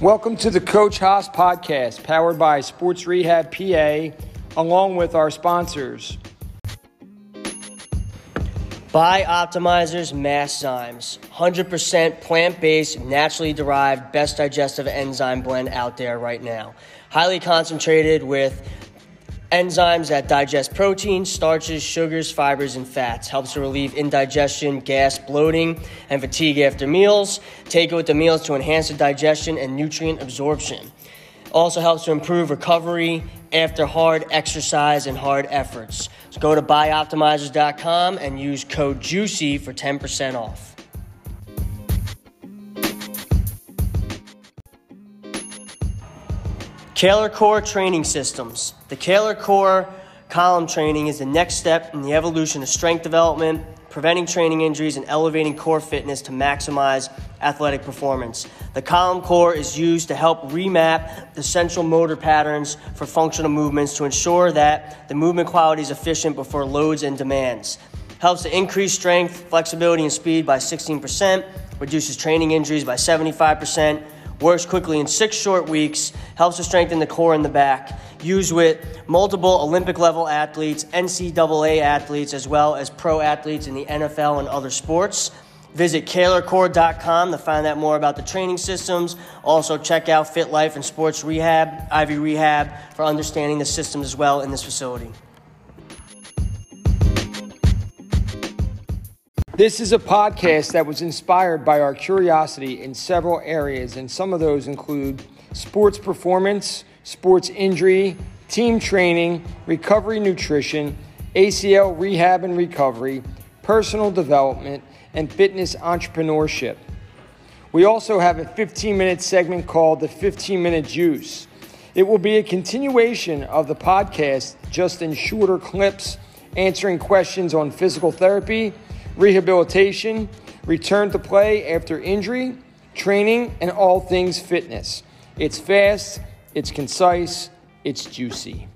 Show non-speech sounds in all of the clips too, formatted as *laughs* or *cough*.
Welcome to the Coach Hos podcast, powered by Sports Rehab PA, along with our sponsors. Bioptimizers Masszymes, 100% plant based, naturally derived, best digestive enzyme blend out there right now. Highly concentrated with enzymes that digest proteins, starches, sugars, fibers, and fats. Helps to relieve indigestion, gas, bloating, and fatigue after meals. Take it with the meals to enhance the digestion and nutrient absorption. Also helps to improve recovery after hard exercise and hard efforts. So go to bioptimizers.com and use code JUICY for 10% off. Kaler Core Training Systems. The Kaler Core column training is the next step in the evolution of strength development, preventing training injuries, and elevating core fitness to maximize athletic performance. The column core is used to help remap the central motor patterns for functional movements to ensure that the movement quality is efficient before loads and demands. Helps to increase strength, flexibility, and speed by 16%, reduces training injuries by 75%, works quickly in six short weeks, helps to strengthen the core and the back. Used with multiple Olympic level athletes, NCAA athletes, as well as pro athletes in the NFL and other sports. Visit KalerCore.com to find out more about the training systems. Also, check out Fit Life and Sports Rehab, Ivy Rehab, for understanding the systems as well in this facility. This is a podcast that was inspired by our curiosity in several areas, and some of those include sports performance, sports injury, team training, recovery nutrition, ACL rehab and recovery, personal development, and fitness entrepreneurship. We also have a 15 minute segment called the 15 Minute Juice. It will be a continuation of the podcast, just in shorter clips, answering questions on physical therapy, rehabilitation, return to play after injury, training, and all things fitness. It's fast, it's concise, it's juicy.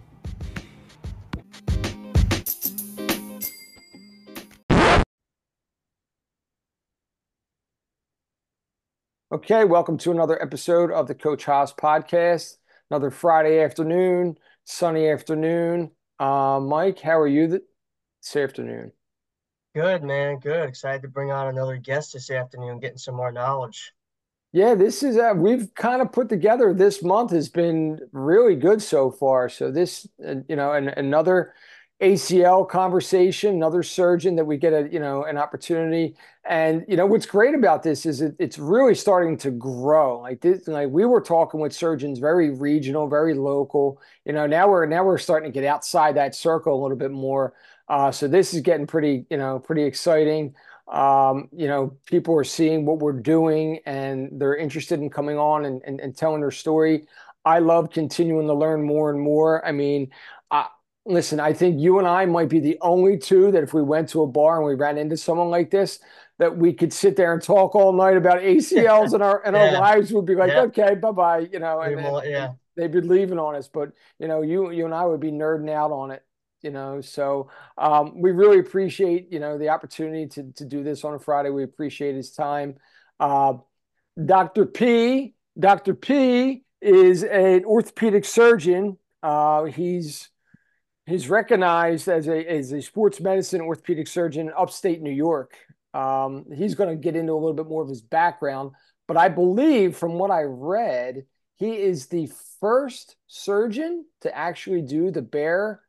Okay, welcome to another episode of the Coach Hos podcast. Another Friday afternoon, sunny afternoon. Uh, Mike, how are you this afternoon? Good, man. Good. Excited to bring on another guest this afternoon, getting some more knowledge. Yeah, this is uh, we've kind of put together this month has been really good so far. So this, uh, you know, and another ACL conversation, another surgeon that we get a you know an opportunity. And you know what's great about this is it, it's really starting to grow. Like this, like we were talking with surgeons, very regional, very local. You know, now we're now we're starting to get outside that circle a little bit more. Uh, so this is getting pretty you know pretty exciting. Um, you know, people are seeing what we're doing and they're interested in coming on and, and, and telling their story. I love continuing to learn more and more. I mean, listen, I think you and I might be the only two that if we went to a bar and we ran into someone like this, that we could sit there and talk all night about ACLs and our *laughs* and yeah. our lives would be like, yeah. okay, bye bye, you know, and, and, yeah, they'd be leaving on us. But you know, you you and I would be nerding out on it, you know. So um, we really appreciate you know the opportunity to to do this on a Friday. We appreciate his time. Uh, Dr. P, Dr. P is an orthopedic surgeon. Uh, he's He's recognized as a as a sports medicine orthopedic surgeon in upstate New York. Um, he's going to get into a little bit more of his background, but I believe from what I read, he is the first surgeon to actually do the BEAR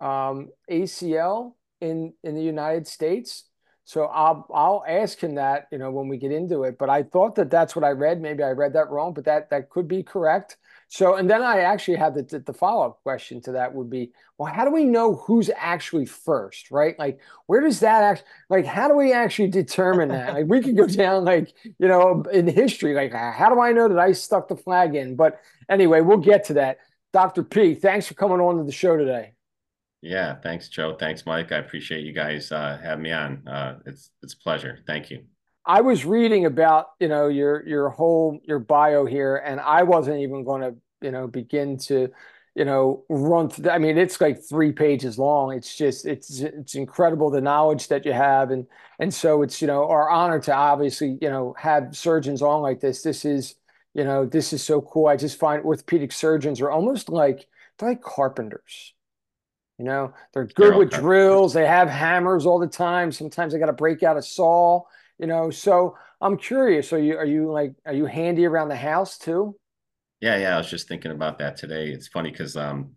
um, ACL in in the United States. So I'll I'll ask him that you know when we get into it. But I thought that that's what I read. Maybe I read that wrong, but that that could be correct. So, and then I actually had the, the follow up question to that would be, well, how do we know who's actually first, right? Like, where does that act? Like, how do we actually determine that? Like, we could go down, like, you know, in history, like, how do I know that I stuck the flag in? But anyway, we'll get to that. Dr. P, thanks for coming on to the show today. Yeah, thanks, Joe. Thanks, Mike. I appreciate you guys uh, having me on. Uh, it's it's a pleasure. Thank you. I was reading about you know your your whole your bio here, and I wasn't even going to you know begin to you know run through, i mean it's like three pages long it's just it's it's incredible the knowledge that you have and and so it's you know our honor to obviously you know have surgeons on like this this is you know, this is so cool. I just find orthopedic surgeons are almost like like carpenters. You know, they're good with drills. They have hammers all the time. Sometimes they got to break out a saw. You know, so I'm curious. Are you are you like are you handy around the house too? Yeah, yeah. I was just thinking about that today. It's funny because um,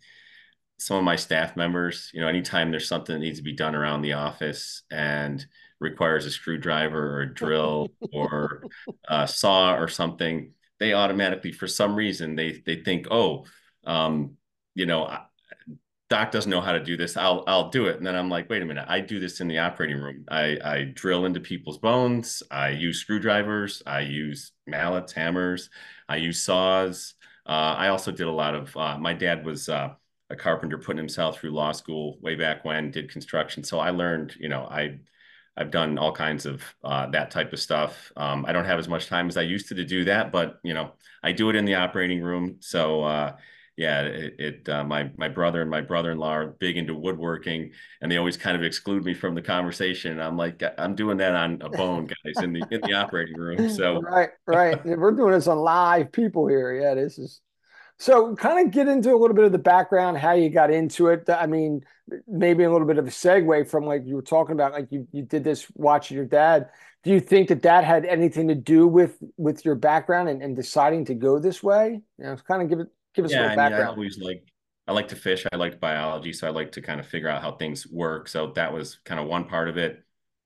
some of my staff members, you know, anytime there's something that needs to be done around the office and requires a screwdriver or a drill *laughs* or a saw or something, they automatically, for some reason, they they think, oh, um, you know, Doc doesn't know how to do this. I'll I'll do it. And then I'm like, wait a minute, I do this in the operating room. I I drill into people's bones. I use screwdrivers. I use mallets, hammers. I use saws. Uh, I also did a lot of. Uh, my dad was uh, a carpenter, putting himself through law school way back when. Did construction, so I learned. You know, I I've done all kinds of uh, that type of stuff. Um, I don't have as much time as I used to to do that, but you know, I do it in the operating room. So uh, yeah, it, it uh, my my brother and my brother-in-law are big into woodworking, and they always kind of exclude me from the conversation. And I'm like, I'm doing that on a bone, guys, in the in the operating room. *laughs* So right, right, we're doing this on live people here. Yeah, this is so kind of get into a little bit of the background, how you got into it. I mean, maybe a little bit of a segue from like you were talking about, like you, you did this watching your dad. Do you think that that had anything to do with with your background and, and deciding to go this way? You know, kind of give it give us yeah, a little background. I, always like I like to fish. I like biology, so I like to kind of figure out how things work. So that was kind of one part of it.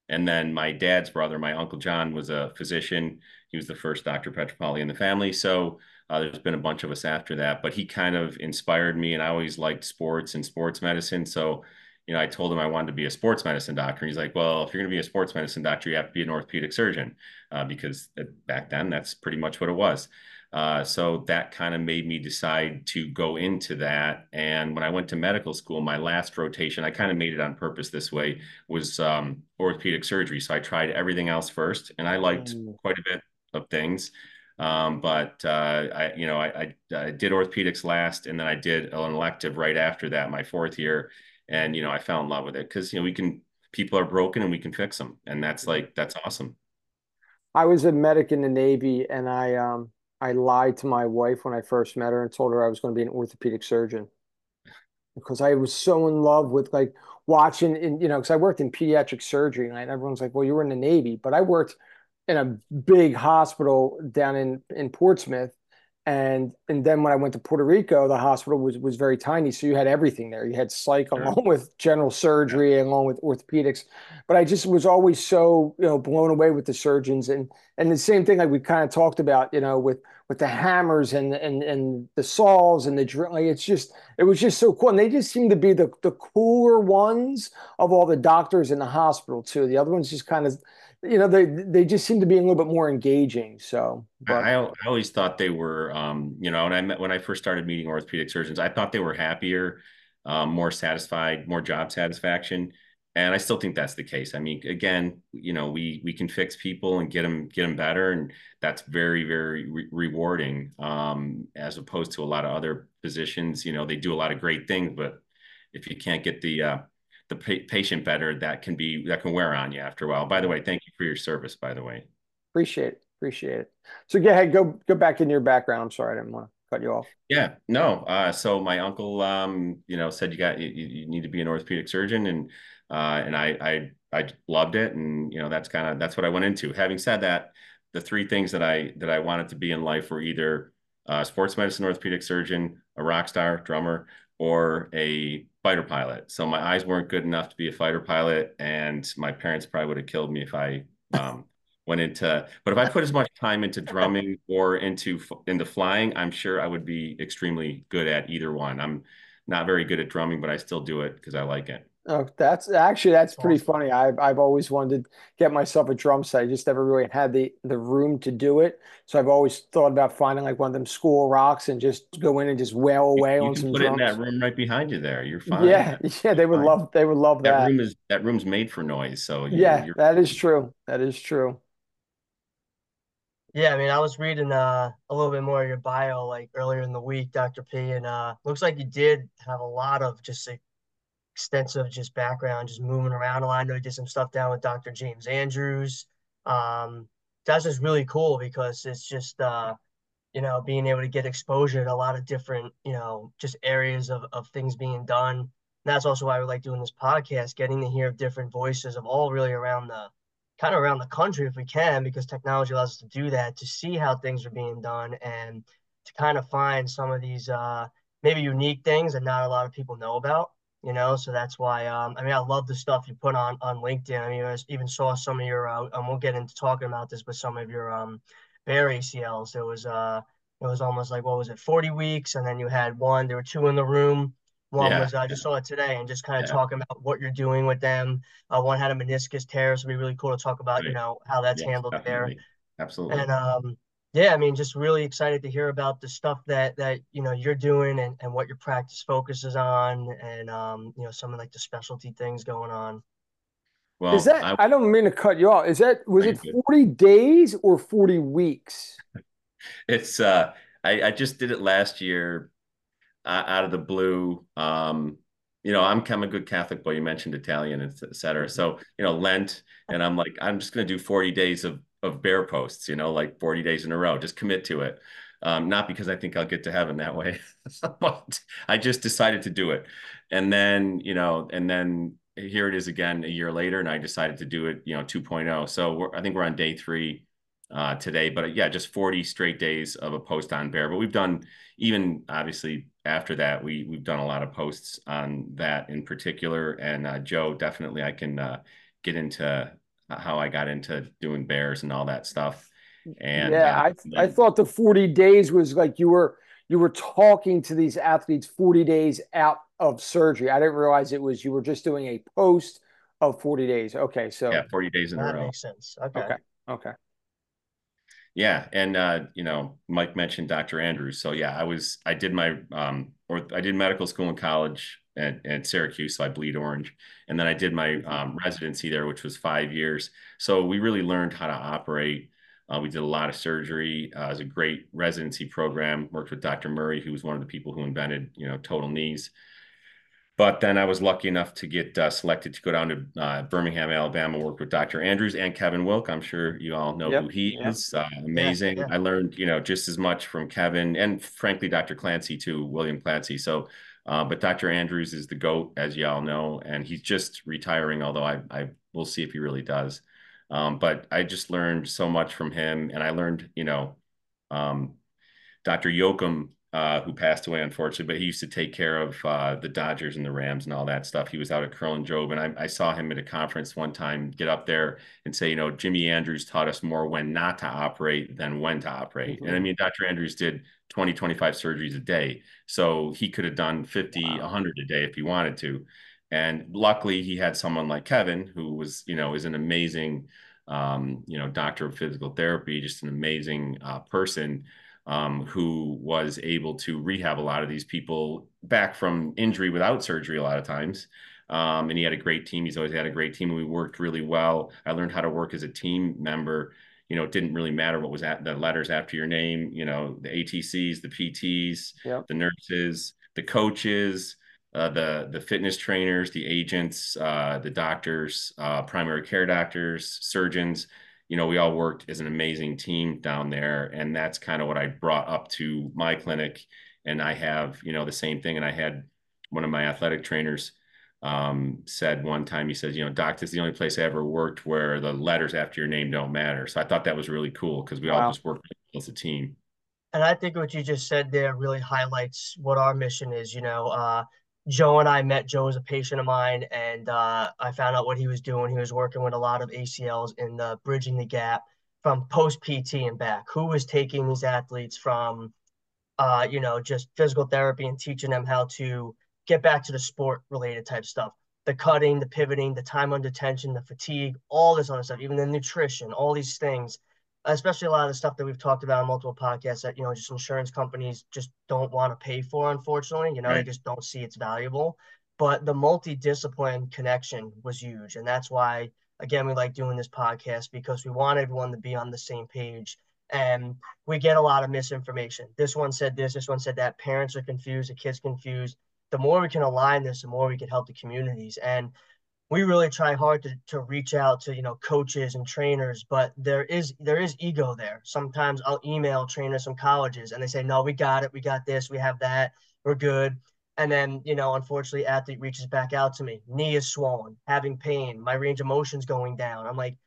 And then my dad's brother, my uncle John, was a physician. He was the first Dr. Pietropaoli in the family. So uh, there's been a bunch of us after that, but he kind of inspired me, and I always liked sports and sports medicine. So, you know, I told him I wanted to be a sports medicine doctor. And He's like, "Well, if you're going to be a sports medicine doctor, you have to be an orthopedic surgeon," uh, because back then that's pretty much what it was. Uh, so that kind of made me decide to go into that. And when I went to medical school, my last rotation, I kind of made it on purpose this way, was um, orthopedic surgery. So I tried everything else first, and I liked mm. quite a bit of things. Um, but uh, I, you know, I, I, I, did orthopedics last, and then I did an elective right after that, my fourth year, and you know, I fell in love with it because you know we can people are broken and we can fix them, and that's mm-hmm. like that's awesome. I was a medic in the Navy, and I um I lied to my wife when I first met her and told her I was going to be an orthopedic surgeon because I was so in love with like watching and you know because I worked in pediatric surgery and everyone's like, well, you were in the Navy, but I worked in a big hospital down in in Portsmouth. And and then when I went to Puerto Rico, the hospital was was very tiny, so you had everything there. You had psych sure. along with general surgery, yeah. along with orthopedics. But I just was always so you know blown away with the surgeons, and and the same thing like we kind of talked about, you know, with with the hammers and and and the saws and the drill. Like it's just it was just so cool, and they just seemed to be the the cooler ones of all the doctors in the hospital too. The other ones just kind of you know they they just seem to be a little bit more engaging so but. I, I always thought they were um you know when i met when i first started meeting orthopedic surgeons i thought they were happier um, more satisfied more job satisfaction and i still think that's the case i mean again you know we we can fix people and get them get them better and that's very very re- rewarding um as opposed to a lot of other positions you know they do a lot of great things but if you can't get the uh the pa- patient better, that can be that can wear on you after a while. By the way, thank you for your service. By the way, appreciate it. Appreciate it. So go ahead, go go back in your background. I'm sorry, I didn't want to cut you off. Yeah, no. Uh, so my uncle, um, you know, said you got you, you need to be an orthopedic surgeon, and uh, and I I I loved it, and you know that's kind of that's what I went into. Having said that, the three things that I that I wanted to be in life were either a sports medicine orthopedic surgeon, a rock star drummer, or a fighter pilot. So my eyes weren't good enough to be a fighter pilot, and my parents probably would have killed me if I um, went into. But if I put as much time into drumming or into into flying, I'm sure I would be extremely good at either one. I'm not very good at drumming, but I still do it because I like it. Oh, that's actually that's pretty funny. I've I've always wanted to get myself a drum set. I just never really had the the room to do it. So I've always thought about finding like one of them school rocks and just go in and just wail away you on some put drums. it in that room right behind you there. You're fine. Yeah, *laughs* yeah, they would love they would love that. That room is that room's made for noise. So you, yeah, that is true. That is true. Yeah, I mean, I was reading uh, a little bit more of your bio like earlier in the week, Dr. P, and uh, looks like you did have a lot of just like extensive just background, just moving around a lot. I know he did some stuff down with Dr. James Andrews. Um, that's just really cool because it's just uh, you know, being able to get exposure to a lot of different, you know, just areas of, of things being done. And that's also why we like doing this podcast, getting to hear different voices of all really around the kind of around the country if we can, because technology allows us to do that, to see how things are being done and to kind of find some of these uh, maybe unique things that not a lot of people know about you know so that's why um, i mean i love the stuff you put on on linkedin i mean i even saw some of your uh, and we'll get into talking about this but some of your um bear acls it was uh it was almost like what was it 40 weeks and then you had one there were two in the room one yeah. was i just saw it today and just kind of yeah. talking about what you're doing with them uh, one had a meniscus tear so it'd be really cool to talk about right. you know how that's yes, handled definitely. there absolutely and um yeah, I mean, just really excited to hear about the stuff that that you know you're doing and, and what your practice focuses on, and um, you know, some of like the specialty things going on. Well, is that I, I don't mean to cut you off. Is that was it 40 days or 40 weeks? *laughs* It's uh I, I just did it last year uh, out of the blue. Um, you know, I'm kind of a good Catholic boy. You mentioned Italian, et cetera. So, you know, Lent, and I'm like, I'm just going to do 40 days of of bear posts, you know, like 40 days in a row. Just commit to it. Um, not because I think I'll get to heaven that way, *laughs* but I just decided to do it. And then, you know, and then here it is again a year later, and I decided to do it, you know, 2.0. So I think we're on day three uh, today, but yeah, just 40 straight days of a post on bear. But we've done even obviously after that, we we've done a lot of posts on that in particular. And uh, Joe, definitely, I can uh, get into how I got into doing bears and all that stuff. And yeah, uh, I I thought the 40 days was like you were you were talking to these athletes 40 days out of surgery. I didn't realize it was you were just doing a post of 40 days. Okay, so yeah, 40 days in that a row. makes sense. Okay. Okay. Okay. Yeah, and uh, you know, Mike mentioned Dr. Andrews. So yeah, I was I did my um or I did medical school in college at, at Syracuse, so I bleed orange. And then I did my um, residency there, which was five years. So we really learned how to operate. Uh, we did a lot of surgery. Uh, it was a great residency program. Worked with Dr. Murray, who was one of the people who invented, you know, total knees. But then I was lucky enough to get uh, selected to go down to uh, Birmingham, Alabama, work with Dr. Andrews and Kevin Wilk. I'm sure you all know yep. who he yep. is. Uh, amazing. Yeah, yeah. I learned, you know, just as much from Kevin and frankly, Dr. Clancy too, William Clancy. So uh, but Dr. Andrews is the GOAT, as y'all know, and he's just retiring, although I, I will see if he really does. Um, but I just learned so much from him. And I learned, you know, um, Dr. Yocum, uh, who passed away, unfortunately, but he used to take care of uh, the Dodgers and the Rams and all that stuff. He was out at Kerlan-Jobe. And I, I, saw him at a conference one time get up there and say, you know, Jimmy Andrews taught us more when not to operate than when to operate. Mm-hmm. And I mean, Dr. Andrews did 20, 25 surgeries a day. So he could have done 50, wow. 100 a day if he wanted to. And luckily, he had someone like Kevin, who was, you know, is an amazing, um, you know, doctor of physical therapy, just an amazing uh, person um, who was able to rehab a lot of these people back from injury without surgery a lot of times. Um, and he had a great team. He's always had a great team. And we worked really well. I learned how to work as a team member you know, it didn't really matter what was at the letters after your name, you know, the ATCs, the PTs, yep. the nurses, the coaches, uh, the the fitness trainers, the agents, uh, the doctors, uh, primary care doctors, surgeons. You know, we all worked as an amazing team down there, and that's kind of what I brought up to my clinic. And I have, you know, the same thing. And I had one of my athletic trainers um, said one time, he says, you know, Doc, this is the only place I ever worked where the letters after your name don't matter. So I thought that was really cool because we wow. all just work as a team. And I think what you just said there really highlights what our mission is. You know, uh, Joe and I met Joe as a patient of mine, and uh, I found out what he was doing. He was working with a lot of ACLs in the bridging the gap from post PT and back. Who was taking these athletes from, uh, you know, just physical therapy and teaching them how to get back to the sport related type stuff the cutting, the pivoting, the time under tension, the fatigue, all this other stuff, even the nutrition, all these things, especially a lot of the stuff that we've talked about in multiple podcasts that, you know, just insurance companies just don't want to pay for, unfortunately. You know, right. they just don't see it's valuable. But the multidiscipline connection was huge. And that's why, again, we like doing this podcast because we want everyone to be on the same page. And we get a lot of misinformation. This one said this, this one said that. Parents are confused, the kids confused the more we can align this, the more we can help the communities. And we really try hard to, to reach out to you know coaches and trainers but there is there is ego there. Sometimes i'll email trainers from colleges and they say no we got it. We got this. We have that. We're good. And then you know unfortunately athlete reaches back out to me. Knee is swollen having pain. My range of motion's going down. I'm like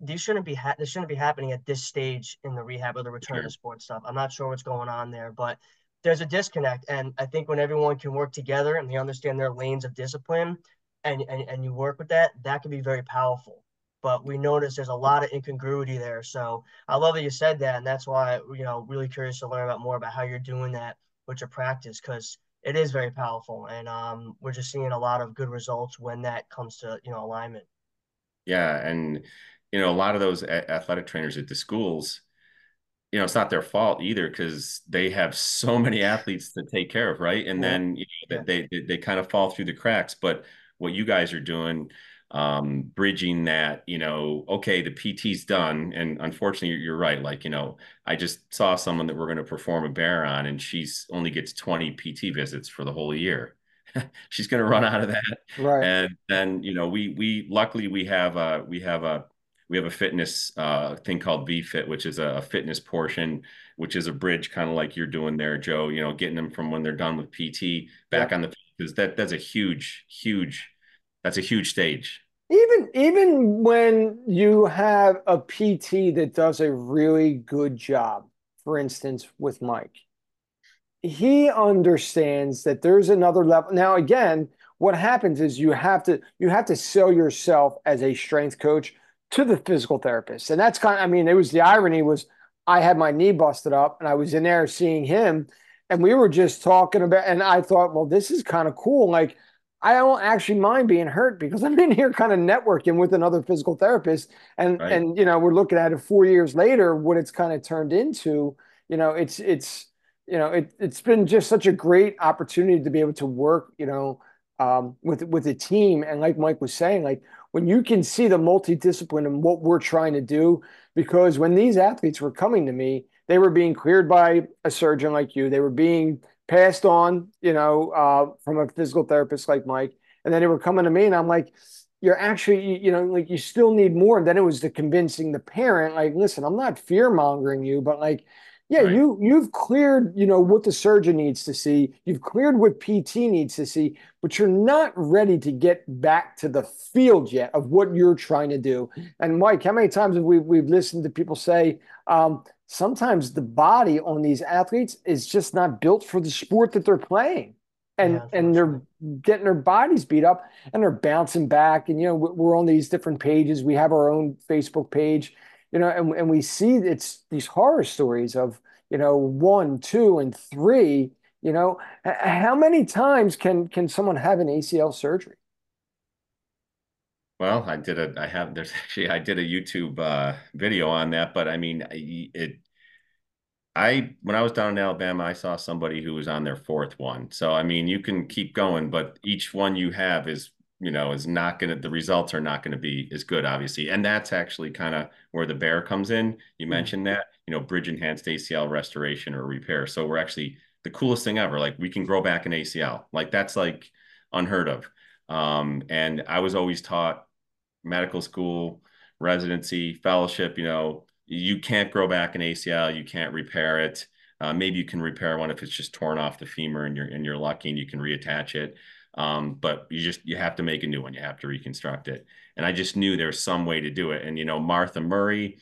these shouldn't be ha- this shouldn't be happening at this stage in the rehab or the return sure. to sports stuff. I'm not sure what's going on there but there's a disconnect and i think when everyone can work together and they understand their lanes of discipline and, and, and you work with that, that can be very powerful. But we notice there's a lot of incongruity there. So I love that you said that. And that's why, you know, really curious to learn about more about how you're doing that with your practice because it is very powerful. And um, we're just seeing a lot of good results when that comes to, you know, alignment. Yeah. And, you know, a lot of those athletic trainers at the schools, you know, it's not their fault either because they have so many athletes to take care of, right? And then you know, they, they they kind of fall through the cracks. But what you guys are doing um bridging that you know okay the pt's done and unfortunately you're, right. Like you know i just saw someone that we're going to perform a bear on and she's only gets 20 pt visits for the whole year. *laughs* She's going to run out of that. Right. And then you know we we luckily we have a we have a we have a fitness uh, thing called VFit, which is a, a fitness portion, which is a bridge, kind of like you're doing there, Joe. You know, getting them from when they're done with PT back on the because that that's a huge, huge, that's a huge stage. Even even when you have a PT that does a really good job, for instance, with Mike, he understands that there's another level. Now, again, what happens is you have to you have to sell yourself as a strength coach to the physical therapist, and that's kind. Of, I mean, it was the irony was I had my knee busted up, and I was in there seeing him, and we were just talking about, and I thought, well, this is kind of cool. Like, I don't actually mind being hurt because *laughs* I'm in here kind of networking with another physical therapist, and right. and you know we're looking at it four years later, what it's kind of turned into. You know, it's it's you know it it's been just such a great opportunity to be able to work. You know, um, with with a team, and like Mike was saying, like when you can see the multidiscipline and what we're trying to do, because when these athletes were coming to me they were being cleared by a surgeon like you. They were being passed on, you know, uh, from a physical therapist like Mike. And then they were coming to me, and I'm like, you're actually, you know, like you still need more. And then it was the convincing the parent, like, listen, I'm not fear mongering you, but like, yeah, right. you you've cleared, you know, what the surgeon needs to see. You've cleared what PT needs to see, but you're not ready to get back to the field yet of what you're trying to do. And Mike, how many times have we we've listened to people say, um, sometimes the body on these athletes is just not built for the sport that they're playing. And yeah, and they're getting their bodies beat up and they're bouncing back. And you know, we're on these different pages. We have our own Facebook page, you know, and, and we see it's these horror stories of, you know, one, two, and three. You know, how many times can can someone have an ACL surgery? Well, I did a, I have, there's *laughs* actually, I did a YouTube uh, video on that, but I mean, it, I, when I was down in Alabama, I saw somebody who was on their fourth one. So, I mean, you can keep going, but each one you have is, you know, is not going to, the results are not going to be as good, obviously. And that's actually kind of where the bear comes in. You mm-hmm. mentioned that, you know, bridge enhanced ACL restoration or repair. So, we're actually the coolest thing ever. Like, we can grow back an ACL. Like, that's like unheard of. Um, and I was always taught medical school, residency, fellowship, you know, you can't grow back an ACL, you can't repair it. Uh, maybe you can repair one if it's just torn off the femur and you're and you're lucky and you can reattach it. Um, but you just you have to make a new one. You have to reconstruct it. And I just knew there's some way to do it. And you know, Martha Murray,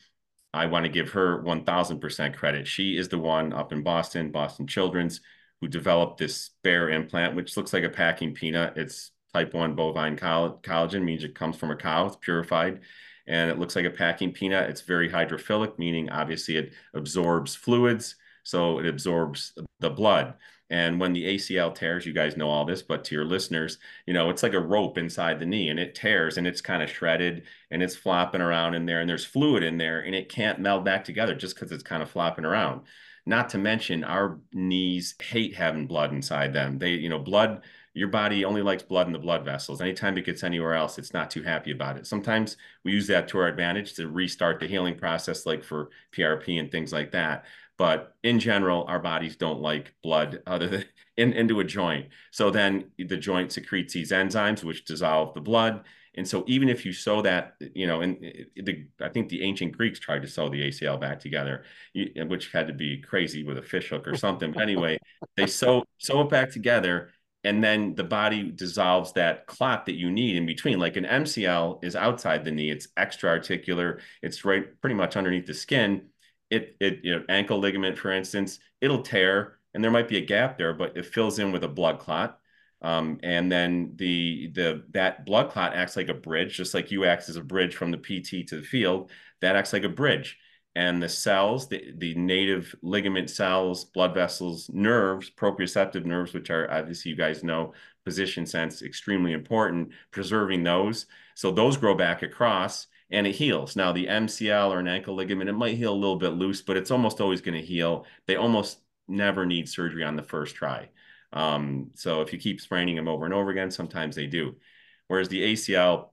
I want to give her 1000% credit. She is the one up in Boston, Boston Children's, who developed this bear implant, which looks like a packing peanut. It's type 1 bovine collagen means it comes from a cow, it's purified, and it looks like a packing peanut. It's very hydrophilic, meaning obviously it absorbs fluids, so it absorbs the blood. And when the ACL tears, you guys know all this, but to your listeners, you know, it's like a rope inside the knee and it tears and it's kind of shredded and it's flopping around in there and there's fluid in there and it can't meld back together just because it's kind of flopping around. Not to mention our knees hate having blood inside them. They, you know, blood your body only likes blood in the blood vessels. Anytime it gets anywhere else, it's not too happy about it. Sometimes we use that to our advantage to restart the healing process, like for PRP and things like that. But in general, our bodies don't like blood other than *laughs* in, into a joint. So then the joint secretes these enzymes, which dissolve the blood. And so even if you sew that, you know, and eh, eh, the I think the ancient Greeks tried to sew the ACL back together, eh, which had to be crazy with a fish hook or something. But anyway, they sew sew it back together, and then the body dissolves that clot that you need in between. Like an MCL is outside the knee; it's extra articular. It's right pretty much underneath the skin. It it you know ankle ligament, for instance, it'll tear, and there might be a gap there, but it fills in with a blood clot um, and then the the that blood clot acts like a bridge, just like you act as a bridge from the PT to the field. That acts like a bridge. And the cells, the, the native ligament cells, blood vessels, nerves, proprioceptive nerves, which are obviously you guys know, position sense, extremely important, preserving those. So those grow back across and it heals. Now, the MCL or an ankle ligament, it might heal a little bit loose, but it's almost always going to heal. They almost never need surgery on the first try. Um, so if you keep spraining them over and over again, sometimes they do. Whereas the ACL,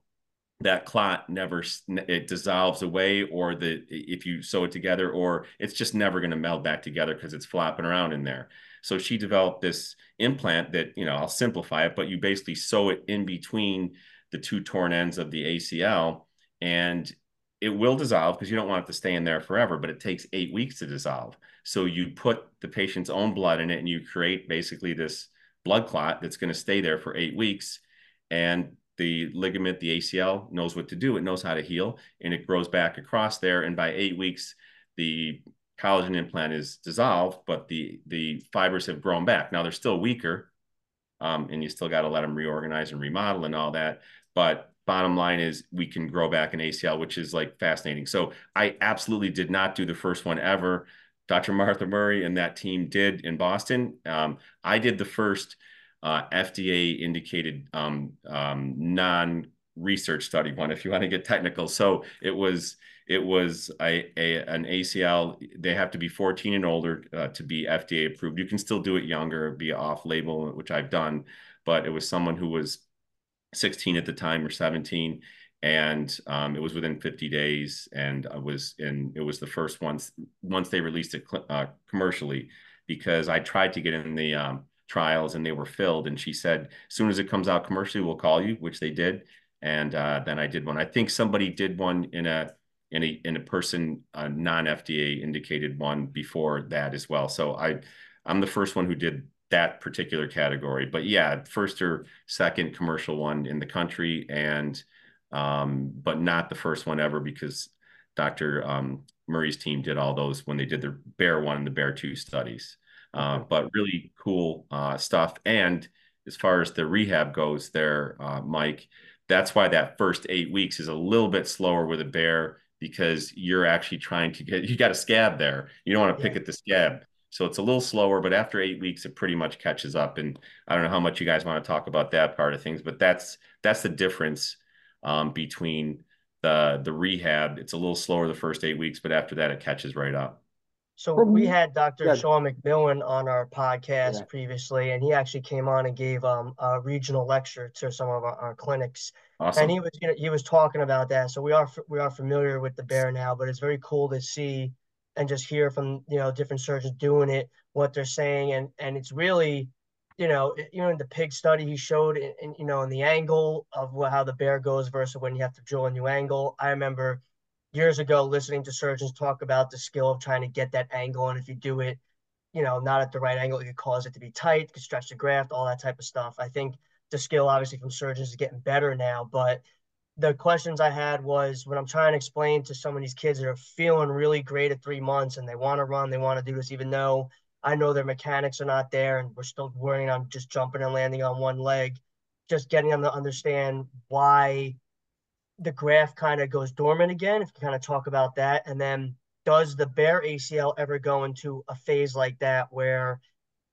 that clot never it dissolves away, or the if you sew it together, or it's just never going to meld back together because it's flopping around in there. So she developed this implant that you know I'll simplify it, but you basically sew it in between the two torn ends of the ACL, and it will dissolve because you don't want it to stay in there forever, but it takes eight weeks to dissolve. So you put the patient's own blood in it and you create basically this blood clot that's going to stay there for eight weeks. And the ligament, the ACL, knows what to do. It knows how to heal and it grows back across there. And by eight weeks, the collagen implant is dissolved, but the the fibers have grown back. Now they're still weaker, um, and you still got to let them reorganize and remodel and all that. But bottom line is we can grow back an ACL, which is like fascinating. So I absolutely did not do the first one ever. Dr. *laughs* Martha Murray and that team did in Boston. Um, I did the first uh, FDA indicated um, um, non research study one, if you want to get technical. So it was it was a, a an ACL. They have to be 14 and older uh, to be FDA approved. You can still do it younger, be off label, which I've done. But it was someone who was 16 at the time or 17 and um, it was within 50 days and I was in it was the first once once they released it uh, commercially because I tried to get in the um, trials and they were filled and she said as soon as it comes out commercially we'll call you which they did and uh, then I did one. I think somebody did one in a in a in a person non FDA indicated one before that as well. So I I'm the first one who did that particular category. But yeah, first or second commercial one in the country, and um, but not the first one ever because Dr. Um, Murray's team did all those when they did the Bear one and the Bear two studies. Uh, but really cool uh, stuff. And as far as the rehab goes, there, uh, Mike, that's why that first eight weeks is a little bit slower with a bear because you're actually trying to get you got a scab there. You don't want to pick at the scab. So it's a little slower, but after eight weeks, it pretty much catches up. And I don't know how much you guys want to talk about that part of things, but that's that's the difference um, between the the rehab. It's a little slower the first eight weeks, but after that, it catches right up. So we had Dr. Yeah. Sean McMillan on our podcast yeah. previously, and he actually came on and gave um, a regional lecture to some of our, our clinics. Awesome. And he was, you know, he was talking about that. So we are we are familiar with the bear now, but it's very cool to see and just hear from you know different surgeons doing it, what they're saying, and and it's really, you know, you know in the pig study he showed, in, in you know in the angle of how the bear goes versus when you have to drill a new angle. I remember years ago listening to surgeons talk about the skill of trying to get that angle, and if you do it, you know, not at the right angle, it could cause it to be tight, could stretch the graft, all that type of stuff. I think the skill obviously from surgeons is getting better now, but the questions I had was when I'm trying to explain to some of these kids that are feeling really great at three months and they want to run, they want to do this, even though I know their mechanics are not there and we're still worrying on just jumping and landing on one leg, just getting them to understand why the graft kind of goes dormant again. If you kind of talk about that, and then does the bear ACL ever go into a phase like that where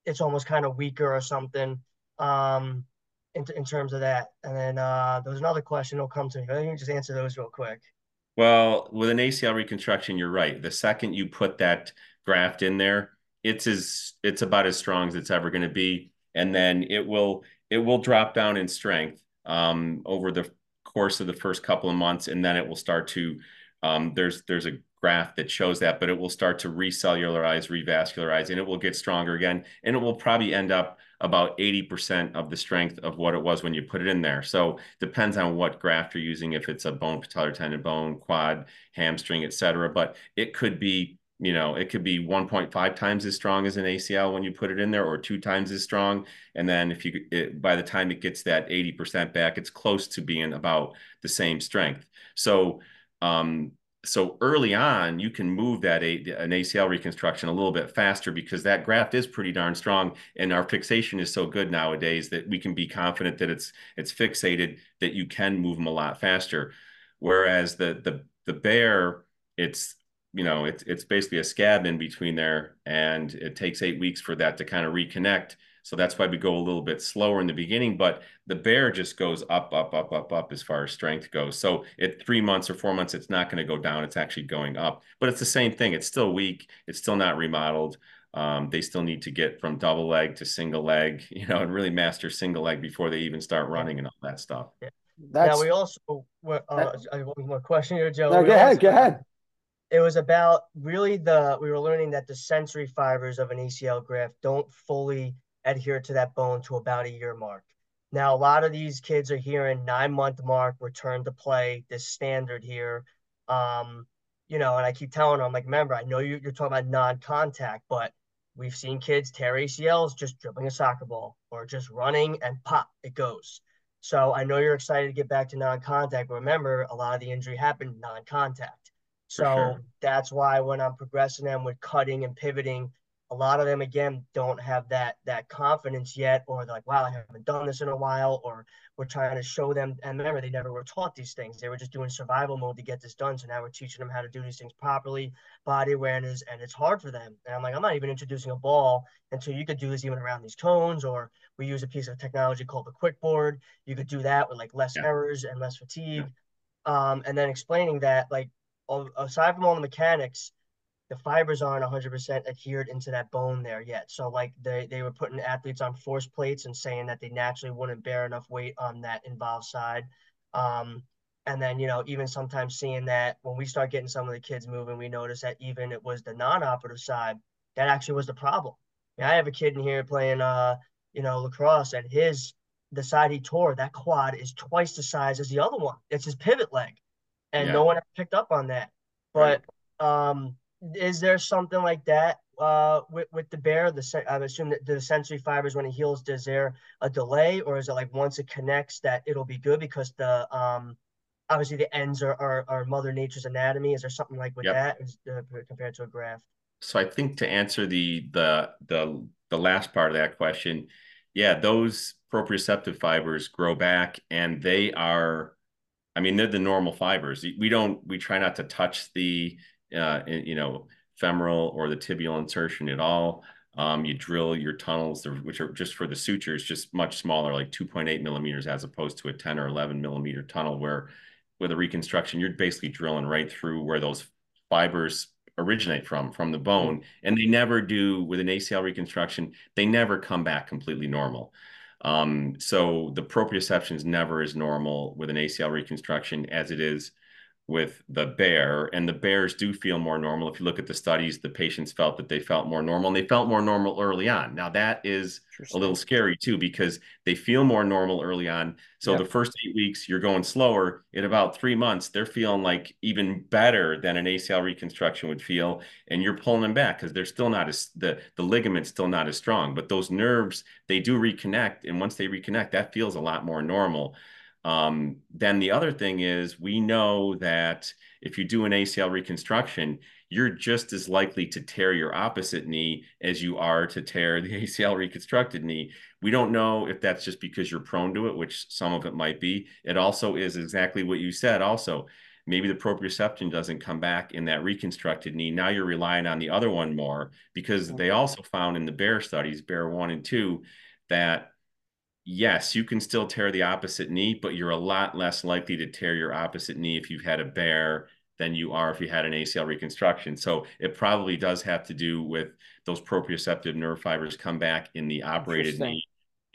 it's almost kind of weaker or something? Um, in, in terms of that? And then uh, there was another question that'll come to me. Let me just answer those real quick. Well, with an ACL reconstruction, you're right. The second you put that graft in there, it's as it's about as strong as it's ever going to be, and then it will it will drop down in strength um, over the course of the first couple of months, and then it will start to um, there's there's a graph that shows that, but it will start to recellularize, revascularize, and it will get stronger again, and it will probably end up about 80% of the strength of what it was when you put it in there. So depends on what graft you're using, if it's a bone, patellar tendon bone, quad, hamstring, et cetera. But it could be, you know, it could be 1.5 times as strong as an ACL when you put it in there, or two times as strong. And then if you, it, by the time it gets that 80% back, it's close to being about the same strength. So, um, so early on, you can move that a, an ACL reconstruction a little bit faster because that graft is pretty darn strong, and our fixation is so good nowadays that we can be confident that it's it's fixated that you can move them a lot faster. Whereas the the the bear, it's you know it's it's basically a scab in between there, and it takes eight weeks for that to kind of reconnect so that's why we go a little bit slower in the beginning, but the bear just goes up, up, up, up, up as far as strength goes. So at three months or four months, it's not going to go down. It's actually going up, but it's the same thing. It's still weak. It's still not remodeled. Um, they still need to get from double leg to single leg, *laughs* you know, and really master single leg before they even start running and all that stuff. Yeah. That's, now we also, uh, I have one more question here, Joe. No, go ahead, go ahead it was about really the we were learning that the sensory fibers of an ACL graft don't fully adhere to that bone to about a year mark. Now, a lot of these kids are hearing nine month mark, return to play, this standard here. Um, you know, and I keep telling them, I'm like, remember, I know you, you're talking about non contact, but we've seen kids tear ACLs just dribbling a soccer ball or just running and pop, it goes. So I know you're excited to get back to non contact, but remember, a lot of the injury happened non contact. So sure. that's why when I'm progressing them with cutting and pivoting, a lot of them again don't have that that confidence yet or they're like wow i haven't done this in a while or we're trying to show them and remember they never were taught these things they were just doing survival mode to get this done so now we're teaching them how to do these things properly body awareness and it's hard for them and i'm like i'm not even introducing a ball until you could do this even around these cones or we use a piece of technology called the quick board you could do that with like less yeah. errors and less fatigue yeah. um, and then explaining that like aside from all the mechanics the fibers aren't 100% adhered into that bone there yet. So like they, they were putting athletes on force plates and saying that they naturally wouldn't bear enough weight on that involved side. Um, and then, you know, even sometimes seeing that when we start getting some of the kids moving, we notice that even it was the non-operative side that actually was the problem. I, mean, I have a kid in here playing, uh, you know, lacrosse and his, the side he tore, that quad is twice the size as the other one. It's his pivot leg. And yeah. no one picked up on that. But, right. um, is there something like that uh, with with the bear? The I assume that the sensory fibers when it heals, does there a delay, or is it like once it connects that it'll be good because the um obviously the ends are are, are Mother Nature's anatomy? Is there something like with yep. that is, uh, compared to a graft? So I think to answer the the the the last part of that question, yeah, those proprioceptive fibers grow back and they are I mean, they're the normal fibers. We don't, we try not to touch the uh, you know, femoral or the tibial insertion at all. Um, you drill your tunnels, which are just for the sutures, just much smaller, like 2.8 millimeters, as opposed to a 10 or 11 millimeter tunnel, where with a reconstruction, you're basically drilling right through where those fibers originate from, from the bone. And they never do with an ACL reconstruction, they never come back completely normal. Um, so the proprioception is never as normal with an ACL reconstruction as it is with the bear and the bears do feel more normal. If you look at the studies the patients felt that they felt more normal and they felt more normal early on. Now that is a little scary too because they feel more normal early on. So the first eight weeks you're going slower. In about three months they're feeling like even better than an acl reconstruction would feel and you're pulling them back because they're still not as the the ligament's still not as strong. But those nerves they do reconnect and once they reconnect that feels a lot more normal um, then the other thing is we know that if you do an ACL reconstruction, you're just as likely to tear your opposite knee as you are to tear the *laughs* ACL reconstructed knee. We don't know if that's just because you're prone to it, which some of it might be. It also is exactly what you said. Also, maybe the proprioception doesn't come back in that reconstructed knee. Now you're relying on the other one more because they also found in the bear studies, bear one and two, that yes, you can still tear the opposite knee, but you're a lot less likely to tear your opposite knee if you've had a bear than you are if you had an ACL reconstruction. So it probably does have to do with those proprioceptive nerve fibers come back in the operated knee,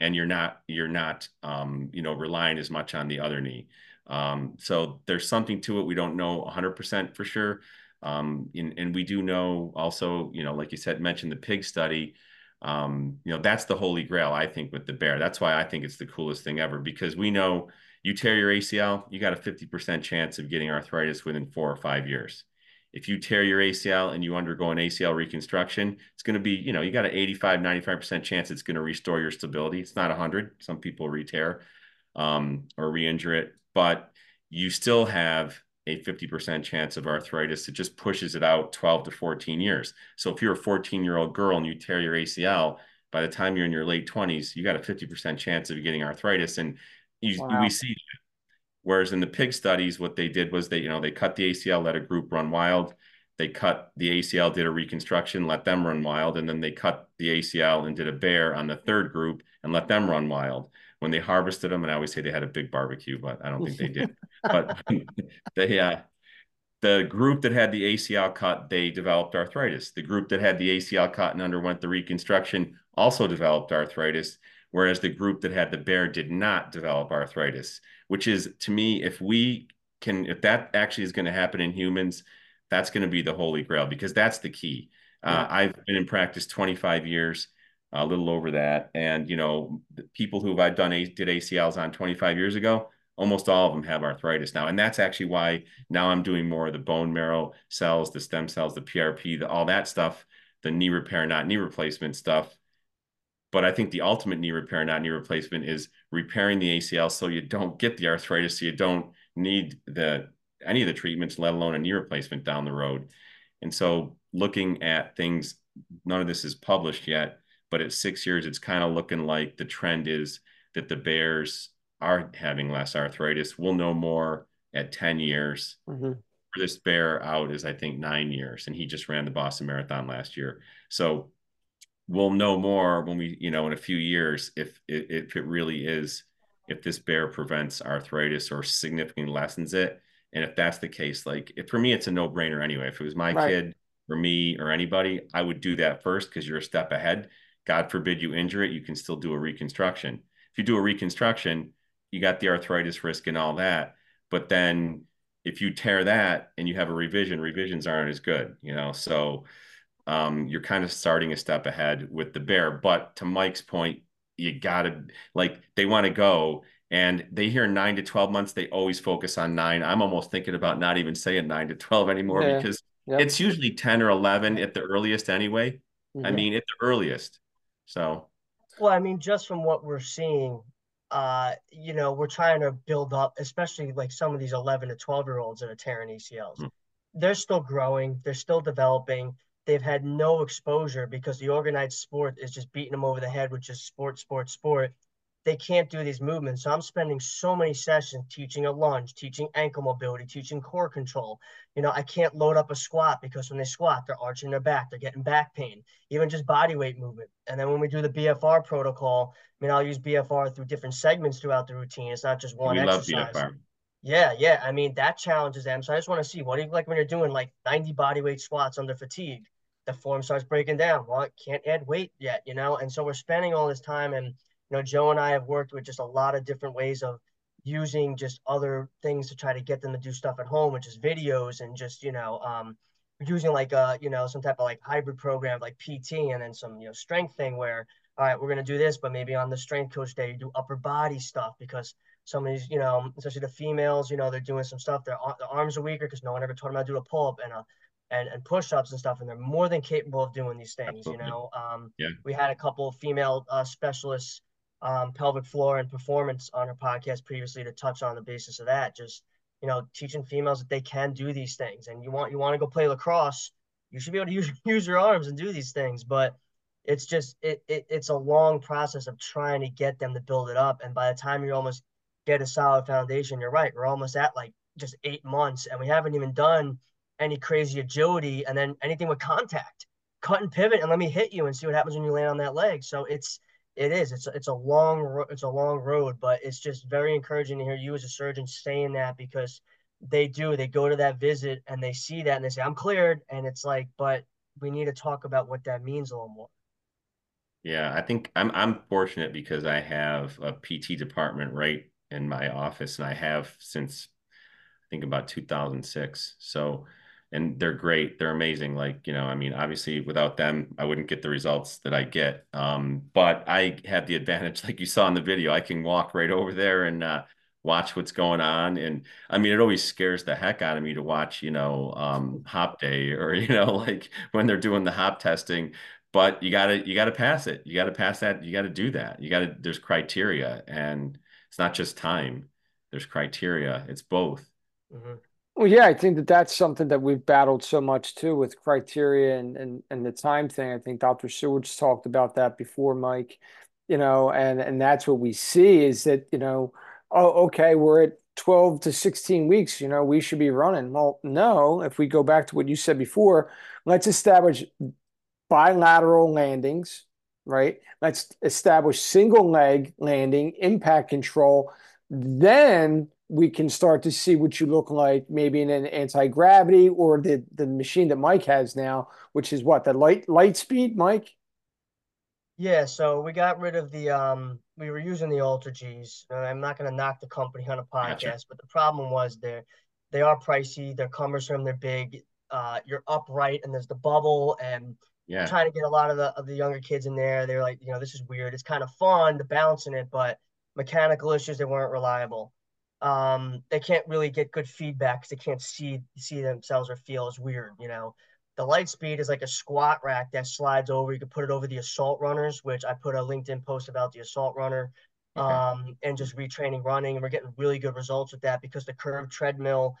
and you're not you're not um, you know relying as much on the other knee. Um, so there's something to it. We don't know 100% for sure. Um, and, and we do know also, you know, like you said, mentioned the pig study um, you know, that's the holy grail, I think, with the bear. That's why I think it's the coolest thing ever because we know you tear your ACL, you got a 50% chance of getting arthritis within four or five years. If you tear your ACL and you undergo an ACL reconstruction, it's going to be, you know, you got an 85, 95% chance it's going to restore your stability. It's not 100. Some people re tear um, or re injure it, but you still have a 50% chance of arthritis. It just pushes it out 12 to 14 years. So if you're a 14 year old girl and you tear your ACL, by the time you're in your late 20s, you got a 50% chance of getting arthritis. And you, wow. we see that. Whereas in the pig studies, what they did was they, you know, they cut the ACL, let a group run wild. They cut the ACL, did a reconstruction, let them run wild, and then they cut the ACL and did a BEAR on the third group and let them run wild when they harvested them, and I always say they had a big barbecue, but I don't think they did. *laughs* but *laughs* they, uh, the group that had the ACL cut, they developed arthritis. The group that had the ACL cut and underwent the reconstruction also developed arthritis, whereas the group that had the BEAR did not develop arthritis. Which is, to me, if we can, if that actually is going to happen in humans, that's going to be the holy grail because that's the key. Uh, I've been in practice 25 years a little over that. And you know, people who I've done did ACLs on 25 years ago, almost all of them have arthritis now, and that's actually why now I'm doing more of the bone marrow cells, the stem cells, the PRP, the, all that stuff, the knee repair, not knee replacement stuff. But I think the ultimate knee repair, not knee replacement, is repairing the ACL so you don't get the arthritis, so you don't need the any of the treatments, let alone a knee replacement down the road. And so, looking at things, none of this is published yet but at six years, it's kind of looking like the trend is that the BEARs are having less arthritis. We'll know more at 10 years. Mm-hmm. This BEAR out is, I think, nine years, and he just ran the Boston Marathon last year. So we'll know more when we, you know, in a few years if if it really is if this BEAR prevents arthritis or significantly lessens it. And if that's the case, like if, for me, it's a no brainer anyway. If it was my right. kid or me or anybody, I would do that first because you're a step ahead. God forbid you injure it, you can still do a reconstruction. If you do a reconstruction, you got the arthritis risk and all that. But then if you tear that and you have a revision, revisions aren't as good, you know. So um, you're kind of starting a step ahead with the BEAR. But to Mike's point, you gotta like they want to go and they hear nine to 12 months, they always focus on nine. I'm almost thinking about not even saying nine to 12 anymore yeah. because yep. it's usually 10 or 11 at the earliest anyway. Mm-hmm. I mean, at the earliest. So, well, I mean, just from what we're seeing, uh, you know, we're trying to build up, especially like some of these 11 to 12 year olds that are tearing ACLs. Mm. They're still growing, they're still developing. They've had no exposure because the organized sport is just beating them over the head with just sport, sport, sport they can't do these movements. So I'm spending so many sessions teaching a lunge, teaching ankle mobility, teaching core control. You know, I can't load up a squat because when they squat, they're arching their back, they're getting back pain, even just body weight movement. And then when we do the BFR protocol, mean, I'll use BFR through different segments throughout the routine. It's not just one we exercise. Love BFR. Yeah, yeah. I mean, that challenges them. So I just want to see what do you like when you're doing like 90 body weight squats under fatigue? The form starts breaking down. Well, it can't add weight yet, you know? And so we're spending all this time and you know, Joe and I have worked with just a lot of different ways of using just other things to try to get them to do stuff at home, which is videos and just, you know, um, using like a, uh, you know, some type of like hybrid program like PT and then some, you know, strength thing where, all right, we're going to do this, but maybe on the strength coach day, you do upper body stuff because some of these, you know, especially the females, you know, they're doing some stuff. Their, their arms are weaker because no one ever taught them how to do a pull up and a, and, and push-ups and stuff and they're more than capable of doing these things Absolutely. you know um, yeah. we had a couple of female uh, specialists um, pelvic floor and performance on her podcast previously to touch on the basis of that. Just you know, teaching females that they can do these things, and you want you want to go play lacrosse, you should be able to *laughs* use use your arms and do these things. But it's just it, it it's a long process of trying to get them to build it up, and by the time you almost get a solid foundation, you're right, we're almost at like just eight months, and we haven't even done any crazy agility, and then anything with contact, cut and pivot, and let me hit you and see what happens when you land on that leg. So it's it is. It's it's a long it's a long road, but it's just very encouraging to hear you as a surgeon saying that because they do. They go to that visit and they see that and they say, "I'm cleared," and it's like, but we need to talk about what that means a little more. Yeah, I think I'm I'm fortunate because I have a PT department right in my office, and I have since I think about 2006. So and they're great. They're amazing. Like, you know, I mean, obviously without them, I wouldn't get the results that I get. Um, but I have the advantage, *laughs* like you saw in the video, I can walk right over there and uh, watch what's going on. And I mean, it always scares the heck out of me to watch, you know, um, *laughs* hop day or, *laughs* you know, like when they're doing the hop testing. But you gotta you gotta pass it. You gotta pass that. You gotta do that. You gotta. There's criteria, and it's not just time. There's criteria. It's both. Mm-hmm. Well, yeah, I think that that's something that we've battled so much too with criteria and and and the time thing. I think Dr. Seward's talked about that before, Mike. You know, and and that's what we see is that you know, oh, okay, we're at 12 to 16 weeks, you know, we should be running. Well, no, if we go back to what you said before, let's establish bilateral landings, right? Let's establish single leg landing, impact control. Then we can start to see what you look like maybe in an anti-gravity or the the machine that Mike has now, which is what the light LightSpeed, Mike. Yeah, so we got rid of the um we were using the AlterGs. I'm not going to knock the company on a podcast, gotcha. but the problem was they're they are pricey, they're cumbersome, they're big. Uh, you're upright and there's the bubble and yeah. trying to get a lot of the of the younger kids in there. They're like, you know, this is weird. It's kind of fun, the balance in it, but mechanical issues they weren't reliable um, they can't really get good feedback because they can't see see themselves or feel as weird. You know, the LightSpeed is like a squat rack that slides over. You can put it over the assault runners, which I put a LinkedIn post about the assault runner, okay. um, and just retraining running. And we're getting really good results with that because the curved treadmill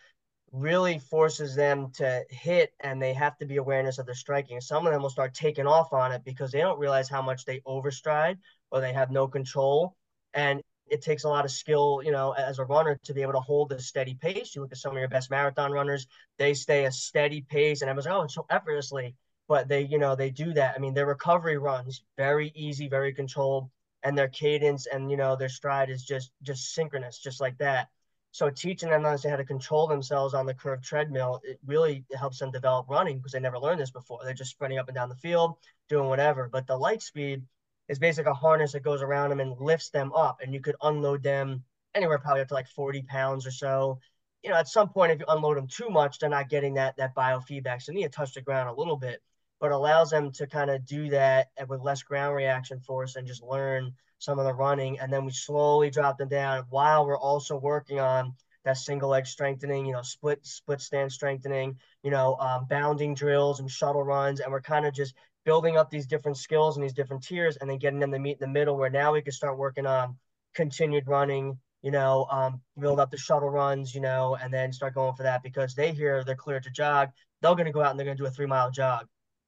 really forces them to hit and they have to be awareness of their striking. Some of them will start taking off on it because they don't realize how much they overstride or they have no control. And it takes a lot of skill, you know, as a runner to be able to hold a steady pace. You look at some of your best marathon runners, they stay a steady pace, and everyone's like, oh, it's so effortlessly. But they, you know, they do that. I mean, their recovery runs very easy, very controlled, and their cadence and you know their stride is just just synchronous, just like that. So teaching them how to control themselves on the curved treadmill, it really helps them develop running because they never learned this before. They're just sprinting up and down the field, doing whatever. But the LightSpeed, is basically a harness that goes around them and lifts them up, and you could unload them anywhere probably up to like 40 pounds or so. You know, at some point, if you unload them too much, they're not getting that that biofeedback, so they need to touch the ground a little bit, but allows them to kind of do that with less ground reaction force and just learn some of the running, and then we slowly drop them down while we're also working on that single leg strengthening, you know, split split stand strengthening, you know, um, bounding drills and shuttle runs, and we're kind of just building up these different skills and these different tiers and then getting them to meet in the middle where now we can start working on continued running, you know, um, build up the shuttle runs, you know, and then start going for that because they hear they're clear to jog. They're going to go out and they're going to do a three mile jog.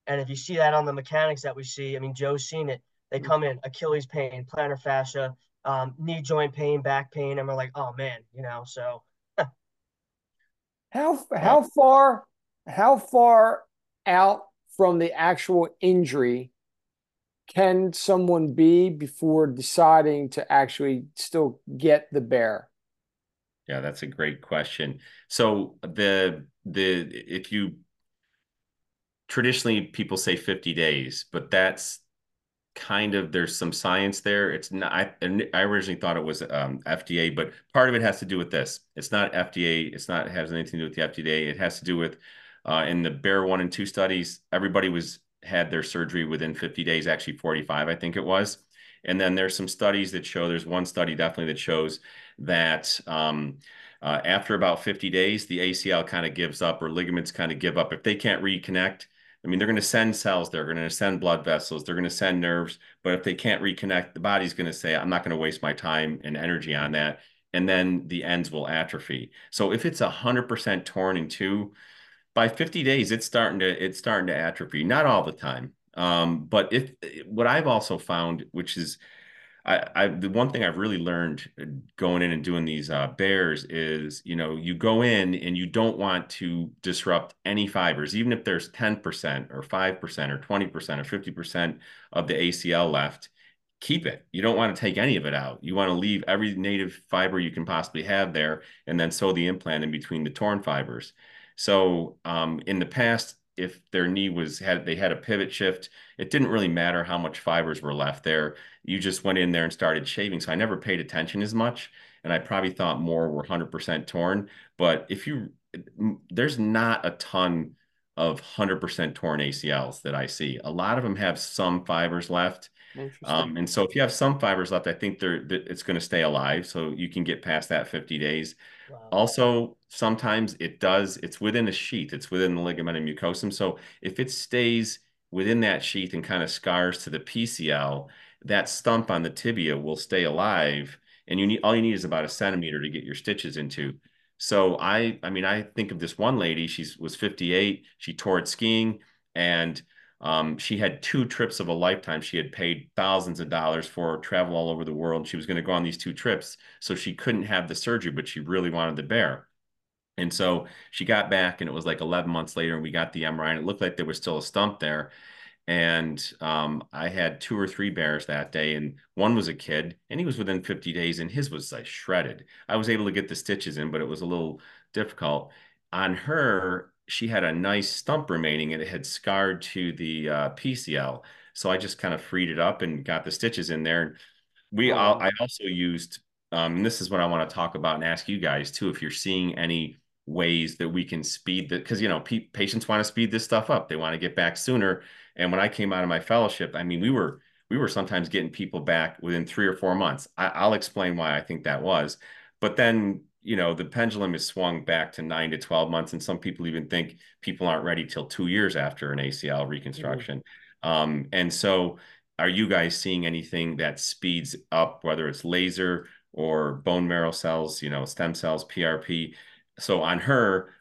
And if you see that on the mechanics that we see, I mean, Joe's seen it. They come in Achilles pain, plantar fascia, um, knee joint pain, back pain, and we're like, oh man, you know. So, how how far how far out from the actual injury can someone be before deciding to actually still get the BEAR? Yeah, that's a great question. So the the if you traditionally people say 50 days, but that's kind of there's some science there. It's not. I, I originally thought it was um, FDA, but part of it has to do with this. It's not FDA. It's not has anything to do with the FDA. It has to do with uh, in the BEAR one and two studies, everybody was had their surgery within 50 days, actually 45, I think it was. And then there's some studies that show there's one study definitely that shows that um, uh, after about 50 days, the ACL kind of gives up or ligaments kind of give up. If they can't reconnect, I mean, they're going to send cells, they're going to send blood vessels, they're going to send nerves. But if they can't reconnect, the body's going to say, I'm not going to waste my time and energy on that. And then the ends will atrophy. So if it's 100% torn in two, by 50 days, it's starting to it's starting to atrophy. Not all the time, um, but if what I've also found, which is I, I, the one thing I've really learned uh, going in and doing these uh, BEARs is, you know, you go in and you don't want to disrupt any fibers, even if there's 10% or 5% or 20% or 50% of the ACL left, keep it. You don't want to take any of it out. You want to leave every native fiber you can possibly have there and then sew the implant in between the torn fibers. So um, in the past, if their knee was had they had a pivot shift, it didn't really matter how much fibers were left there. You just went in there and started shaving. So I never paid attention as much, and I probably thought more were 100% torn. But if you there's not a ton of 100% torn ACLs that I see. A lot of them have some fibers left. Um, and so if you have some fibers left, I think they're, it's going to stay alive. So you can get past that 50 days. Wow. Also, sometimes it does, it's within a sheath, it's within the ligamentum mucosum. So if it stays within that sheath and kind of scars to the PCL, that stump on the tibia will stay alive. And you need all you need is about a centimeter to get your stitches into. So I, I mean, I think of this one lady. She was 58. She toured skiing, and um, she had two trips of a lifetime. She had paid thousands of dollars for travel all over the world. She was going to go on these two trips, so she couldn't have the surgery, but she really wanted the BEAR. And so she got back, and it was like 11 months later, and we got the MRI, and it looked like there was still a stump there and um, I had two or three BEARs that day, and one was a kid, and he was within 50 days, and his was like shredded. I was able to get the stitches in, but it was a little difficult. On her, she had a nice stump remaining, and it had scarred to the uh, PCL. So I just kind of freed it up and got the stitches in there. We, oh. I also used, um, and this is what I want to talk about and ask you guys too, if you're seeing any ways that we can speed that, because you know, patients want to speed this stuff up. They want to get back sooner and when I came out of my fellowship, I mean, we were we were sometimes getting people back within three or four months. I, will explain why I think that was. But then, you know, the pendulum is swung back to nine to 12 months. And some people even think people aren't ready till two years after an ACL reconstruction. Mm-hmm. Um, and so, are you guys seeing anything that speeds up, whether it's laser or bone marrow cells, you know, stem cells, PRP? So, on her,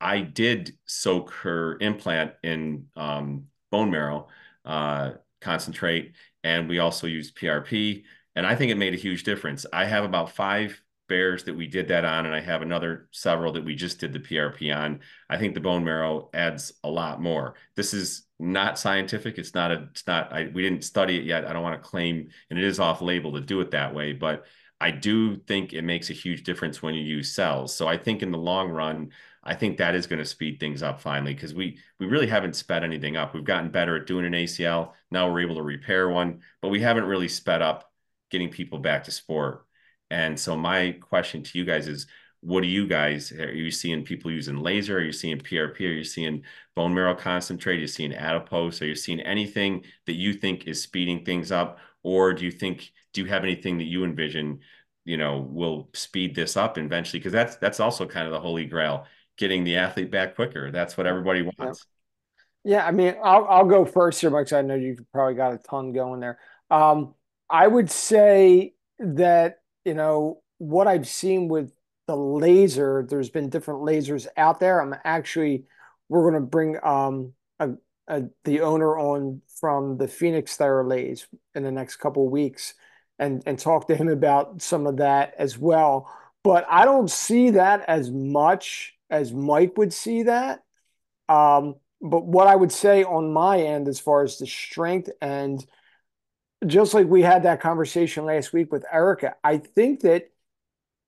I did soak her implant in um, bone marrow uh, concentrate, and we also used PRP. And I think it made a huge difference. I have about five BEARs that we did that on, and I have another several that we just did the PRP on. I think the bone marrow adds a lot more. This is not scientific. It's not a. It's not. I, we didn't study it yet. I don't want to claim, and it is off label to do it that way, but I do think it makes a huge difference when you use cells. So I think in the long run, I think that is going to speed things up finally because we we really haven't sped anything up. We've gotten better at doing an ACL. Now we're able to repair one, but we haven't really sped up getting people back to sport. And so my question to you guys is what do you guys are you seeing people using laser? Are you seeing PRP? Are you seeing bone marrow concentrate? Are you seeing adipose? Are you seeing anything that you think is speeding things up? Or do you think do you have anything that you envision, you know, will speed this up eventually? Because that's that's also kind of the holy grail getting the athlete back quicker. That's what everybody wants. Yeah, I mean, I'll I'll go first here, Mike. I know you've probably got a ton going there. Um, I would say that you know what I've seen with the laser. There's been different lasers out there. I'm actually we're going to bring um a, a, the owner on from the Phoenix Theralaser in the next couple weeks and and talk to him about some of that as well. But I don't see that as much as Mike would see that. Um, but what I would say on my end, as far as the strength and just like we had that conversation last week with Erica, I think that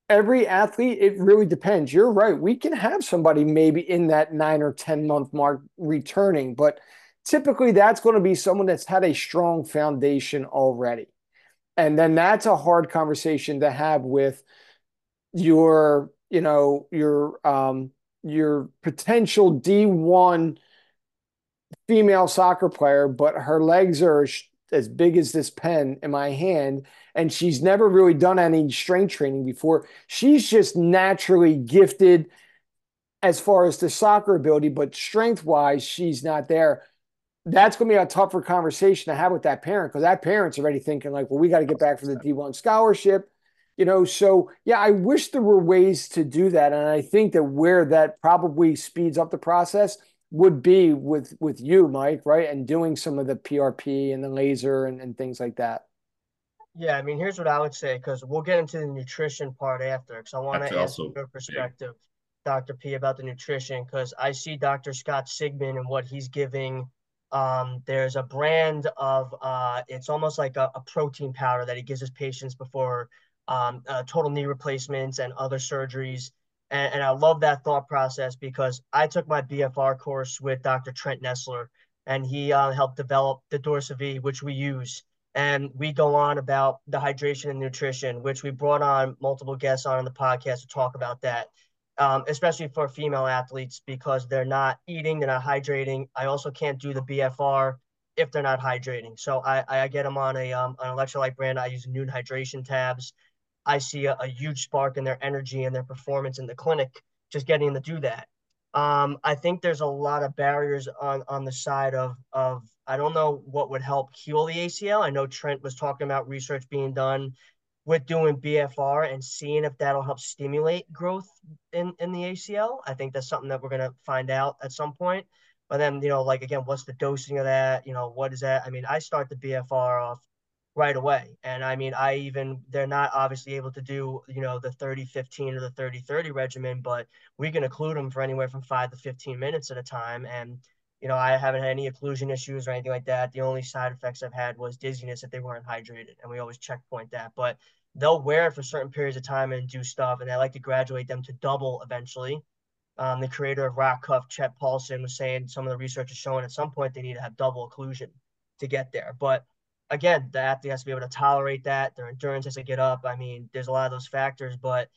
every athlete, it really depends. You're right. We can have somebody maybe in that nine or 10 month mark returning, but typically that's going to be someone that's had a strong foundation already. And then that's a hard conversation to have with your, you know, your um, your potential D1 female soccer player, but her legs are as big as this pen in my hand, and she's never really done any strength training before. She's just naturally gifted as far as the soccer ability, but strength wise, she's not there. That's going to be a tougher conversation to have with that parent because that parent's already thinking, like, well, we got to get back for the D1 scholarship you know so yeah i wish there were ways to do that and i think that where that probably speeds up the process would be with with you mike right? And doing some of the prp and the laser and, and things like that. Yeah i mean here's what i would say because we'll get into the nutrition part after because i want to ask your perspective dr p about the nutrition because i see dr scott sigman and what he's giving um, there's a brand of uh, it's almost like a, a, protein powder that he gives his patients before um, uh, total knee replacements and other surgeries. And, and I love that thought process because I took my BFR course with Dr. Trent Nestler, and he uh, helped develop the Dorsav, which we use. And we go on about the hydration and nutrition, which we brought on multiple guests on in the podcast to talk about that. um, especially for female athletes because they're not eating, they're not hydrating. I also can't do the BFR if they're not hydrating. So I, I get them on a um, an electrolyte brand. I use Nuun hydration tabs. I see a, a huge spark in their energy and their performance in the clinic just getting to do that. Um, I think there's a lot of barriers on on the side of of I don't know what would help heal the ACL. I know Trent was talking about research being done with doing BFR and seeing if that'll help stimulate growth in, in the ACL. I think that's something that we're to find out at some point. But then, you know, like again, what's the dosing of that? You know, what is that? I mean, I start the BFR off right away. And I mean, I even, they're not obviously able to do, you know, the 30 15 or the 30 30 regimen, but we can occlude them for anywhere from five to 15 minutes at a time. And you know, I haven't had any occlusion issues or anything like that. The only side effects I've had was dizziness if they weren't hydrated, and we always checkpoint that. But they'll wear it for certain periods of time and do stuff, and I like to graduate them to double eventually. Um, the creator of Rock Cuff, Chet Paulson, was saying some of the research is showing at some point they need to have double occlusion to get there. But again, the athlete has to be able to tolerate that. Their endurance has to get up. I mean, there's a lot of those factors, but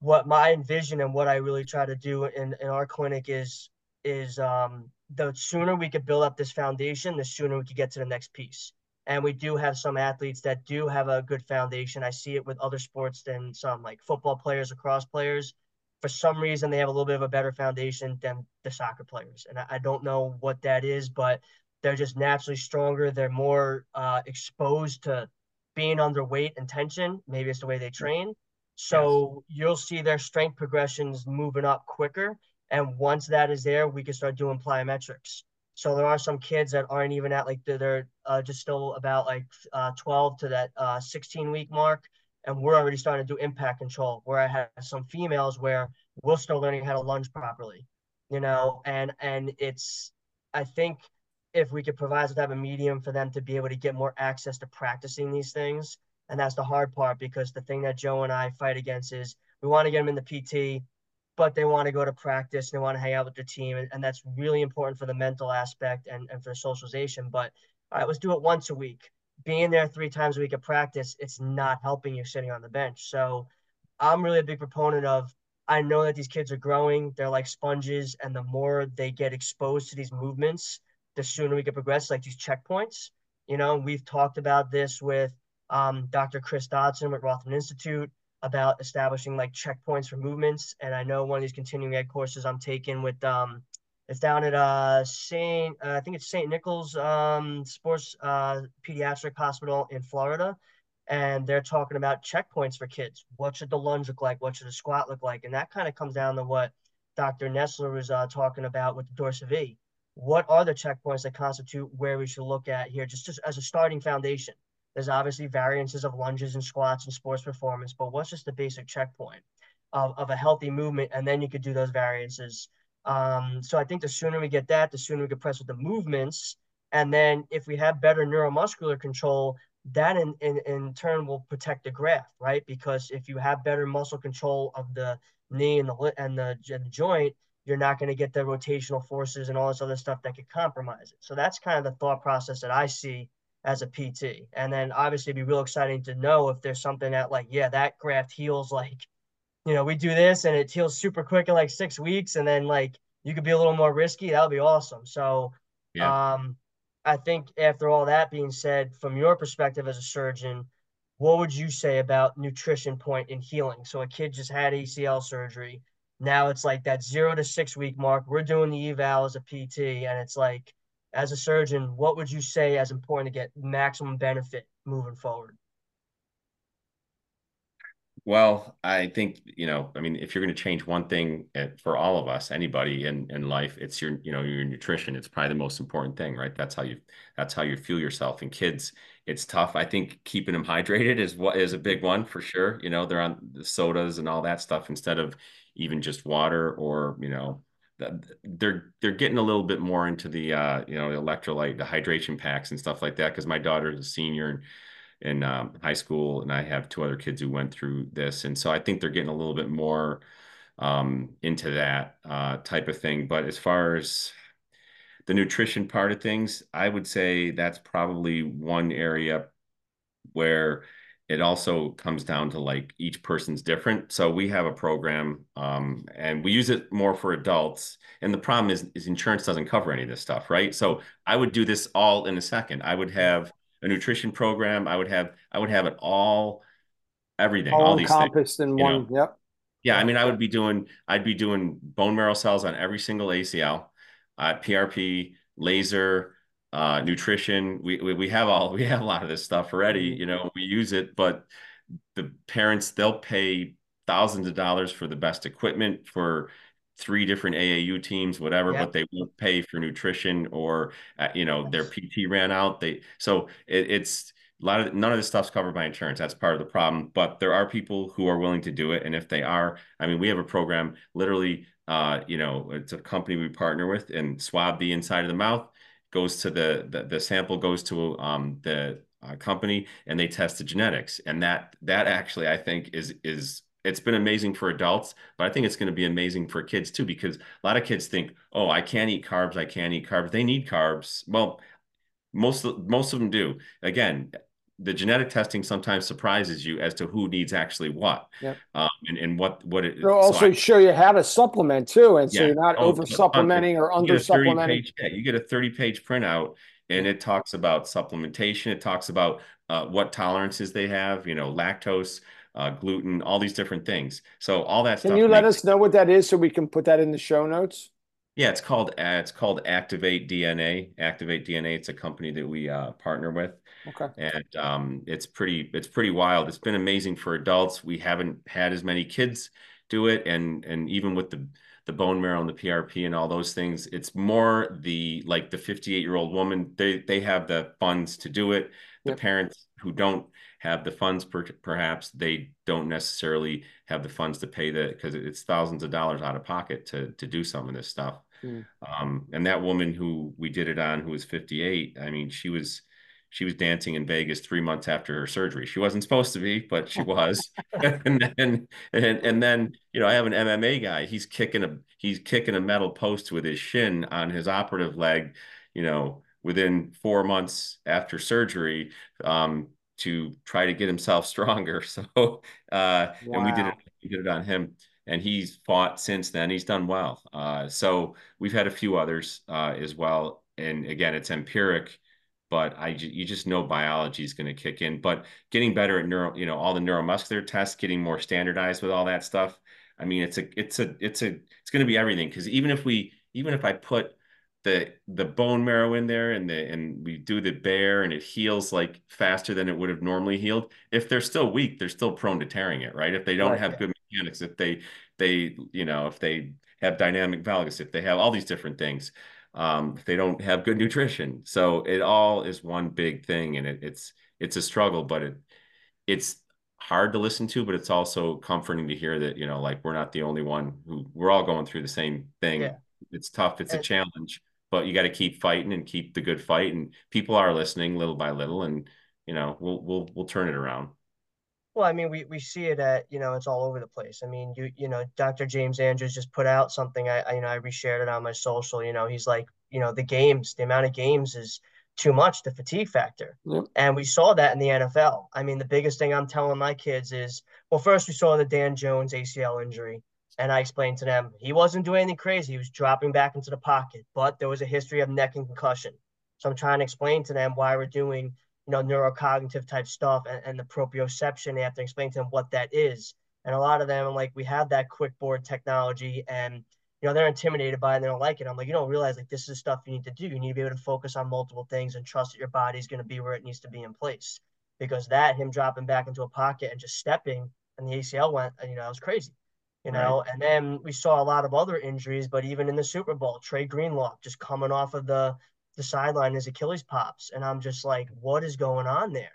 what my vision and what I really try to do in, in our clinic is is um, the sooner we could build up this foundation, the sooner we could get to the next piece. And we do have some athletes that do have a good foundation. I see it with other sports than some, like football players, lacrosse players. For some reason, they have a little bit of a better foundation than the soccer players. And I, I don't know what that is, but they're just naturally stronger. They're more uh, exposed to being under weight and tension. Maybe it's the way they train. So yes. you'll see their strength progressions moving up quicker and once that is there, we can start doing plyometrics. So there are some kids that aren't even at like they're uh, just still about like uh, 12 to that uh, 16 week mark, and we're already starting to do impact control. Where I have some females where we're still learning how to lunge properly, you know, and and it's I think if we could provide some type of medium for them to be able to get more access to practicing these things, and that's the hard part because the thing that Joe and I fight against is we want to get them in the PT, but they want to go to practice and they want to hang out with the team. And, and that's really important for the mental aspect and, and for socialization. But all right, let's do it once a week. Being there three times a week at practice, it's not helping you sitting on the bench. So I'm really a big proponent of I know that these kids are growing. They're like sponges. And the more they get exposed to these movements, the sooner we can progress, like these checkpoints. You know, we've talked about this with um, Dr. Chris Dodson at Rothman Institute about establishing like checkpoints for movements. And I know one of these continuing ed courses I'm taking with um, it's down at uh Saint uh, I think it's Saint Nicholas um Sports uh Pediatric Hospital in Florida, and they're talking about checkpoints for kids. What should the lunge look like? What should the squat look like? And that kind of comes down to what Dr. Nestler was uh, talking about with the Dorsa V. What are the checkpoints that constitute where we should look at here, just, just as a starting foundation? There's obviously variances of lunges and squats and sports performance, but what's just the basic checkpoint of, of a healthy movement? And then you could do those variances. Um, so I think the sooner we get that, the sooner we can press with the movements. And then if we have better neuromuscular control, that in, in, in turn will protect the graft, right? Because if you have better muscle control of the knee and the and the, and the joint, you're not going to get the rotational forces and all this other stuff that could compromise it. So that's kind of the thought process that I see as a PT. And then obviously it'd be real exciting to know if there's something that like, yeah, that graft heals like, you know, we do this and it heals super quick in like six weeks and then like you could be a little more risky. That would be awesome. So yeah. um I think after all that being said, from your perspective as a surgeon, what would you say about nutrition point in healing? So a kid just had ACL surgery. Now it's like that zero to six week mark. We're doing the eval as a PT, and it's like as a surgeon, what would you say as important to get maximum benefit moving forward? Well, I think, you know, I mean, if you're going to change one thing eh, for all of us, anybody in, in life, it's your, you know, your nutrition. It's probably the most important thing, right? That's how you, that's how you fuel yourself. And kids, it's tough. I think keeping them hydrated is what is a big one for sure. You know, they're on the sodas and all that stuff instead of even just water or, you know, they're they're getting a little bit more into the uh, you know electrolyte, the hydration packs and stuff like that. Because my daughter is a senior in, in um, high school, and I have two other kids who went through this, and so I think they're getting a little bit more um, into that uh, type of thing. But as far as the nutrition part of things, I would say that's probably one area where it also comes down to like each person's different. So we have a program um, and we use it more for adults. And the problem is, is insurance doesn't cover any of this stuff, right? So I would do this all in a second. I would have a nutrition program. I would have I would have it all, everything, all, all these encompassed things, in one. Know? Yep. Yeah, I mean, I would be doing I'd be doing bone marrow cells on every single ACL, uh, PRP, laser, uh, nutrition. We, we, we have all *laughs* we have a lot of this stuff already. Mm-hmm. You know, we use it, but the parents they'll pay thousands of dollars for the best equipment for three different AAU teams, whatever, but they won't pay for nutrition or uh, you know their PT ran out. They so it, it's a lot of none of this stuff's covered by insurance. That's part of the problem. But there are people who are willing to do it, and if they are, I mean, we have a program literally. Uh, you know, it's a company we partner with and swab the inside of the mouth goes to the the, the sample goes to um, the uh, company and they test the genetics and that that actually I think is is it's been amazing for adults, but I think it's going to be amazing for kids too because a lot of kids think, "Oh, I can't eat carbs. I can't eat carbs." They need carbs. Well, most most of them do. Again, the genetic testing sometimes surprises you as to who needs actually what. Yep. um, and, and what what it will also so I, show you how to supplement too and yeah, so you're not oh, over supplementing or under supplementing yeah, you get a 30 page printout and it talks about supplementation. It talks about uh, what tolerances they have you know lactose uh, gluten all these different things. So all that stuff. can you let us know what that is so we can put that in the show notes yeah, it's called uh, it's called Activate DNA. Activate DNA. It's a company that we uh, partner with. Okay. And um, it's pretty it's pretty wild. It's been amazing for adults. We haven't had as many kids do it, and and even with the the bone marrow and the PRP and all those things, it's more the like the 58 year old woman. They they have the funds to do it. The yep. parents who don't have the funds per, perhaps they don't necessarily have the funds to pay the because it's thousands of dollars out of pocket to to do some of this stuff mm. um, and that woman who we did it on who was 58 i mean she was she was dancing in Vegas three months after her surgery. She wasn't supposed to be, but she was. *laughs* *laughs* and then and, and then you know I have an MMA guy. He's kicking a he's kicking a metal post with his shin on his operative leg. You know, within four months after surgery, um, to try to get himself *laughs* stronger. So, uh, wow. and we did it, we did it on him and he's fought since then. He's done well. Uh, so we've had a few others uh, as well. And again, it's empiric, but I you just know biology is going to kick in. But getting better at neuro, you know, all the neuromuscular tests, getting more standardized with all that stuff. I mean, it's a it's a it's a it's going to be everything because even if we even if I put the the bone marrow in there and the and we do the BEAR and it heals like faster than it would have normally healed. If they're still weak they're still prone to tearing it right? If they don't right. have good mechanics if they they you know if they have dynamic valgus if they have all these different things um, if they don't have good nutrition. So it all is one big thing and it, it's it's a struggle but it it's hard to listen to but it's also comforting to hear that you know like we're not the only one who we're all going through the same thing. Yeah. it's tough. It's and, a challenge but you got to keep fighting and keep the good fight and people are listening little by little and you know we'll we'll we'll turn it around. Well i mean we, we see it at you know it's all over the place. I mean you you know dr james andrews just put out something i, I you know i reshared it on my social you know he's like you know the games the amount of games is too much the fatigue factor. Yep. and we saw that in the nfl i mean the biggest thing i'm telling my kids is well first we saw the dan jones acl injury and I explained to them he wasn't doing anything crazy. He was dropping back into the pocket, but there was a history of neck and concussion. So I'm trying to explain to them why we're doing, you know, neurocognitive type stuff and, and the proprioception. They have to explain to them what that is. And a lot of them, like, we have that quick board technology and, you know, they're intimidated by it and they don't like it. I'm like, you don't realize like this is stuff you need to do. You need to be able to focus on multiple things and trust that your body's going to be where it needs to be in place. Because that, him dropping back into a pocket and just stepping and the ACL went, you know, it was crazy you know. Right. And then we saw a lot of other injuries, but even in the Super Bowl, Dre Greenlaw just coming off of the the sideline, his Achilles pops, and I'm just like, what is going on there,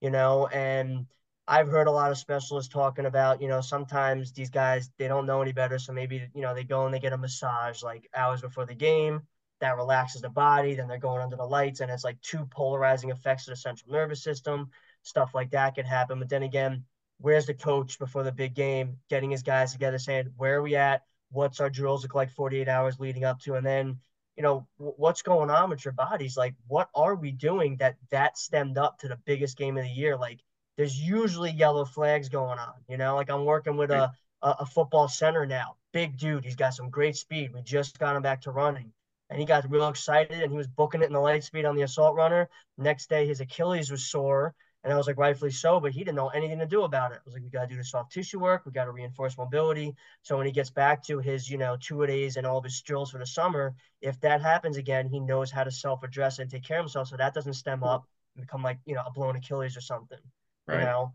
you know? And I've heard a lot of specialists talking about, you know, sometimes these guys they don't know any better, so maybe you know they go and they get a massage like hours before the game. That relaxes the body. Then they're going under the lights, and it's like two polarizing effects to the central nervous system. Stuff like that could happen. But then again, where's the coach before the big game, getting his guys together, saying, where are we at? What's our drills look like 48 hours leading up to? And then, you know, what's going on with your bodies? Like, what are we doing that that stemmed up to the biggest game of the year? Like, there's usually yellow flags going on. You know, like I'm working with a, a, a football center now, big dude. He's got some great speed. We just got him back to running. And he got real excited and he was booking it in the LightSpeed on the assault runner. Next day, his Achilles was sore and I was like, rightfully so, but he didn't know anything to do about it. I was like, we got to do the soft tissue work. We got to reinforce mobility. So when he gets back to his, you know, two a days and all of his drills for the summer, if that happens again, he knows how to self address and take care of himself. So that doesn't stem up and become like, you know, a blown Achilles or something, right. you know?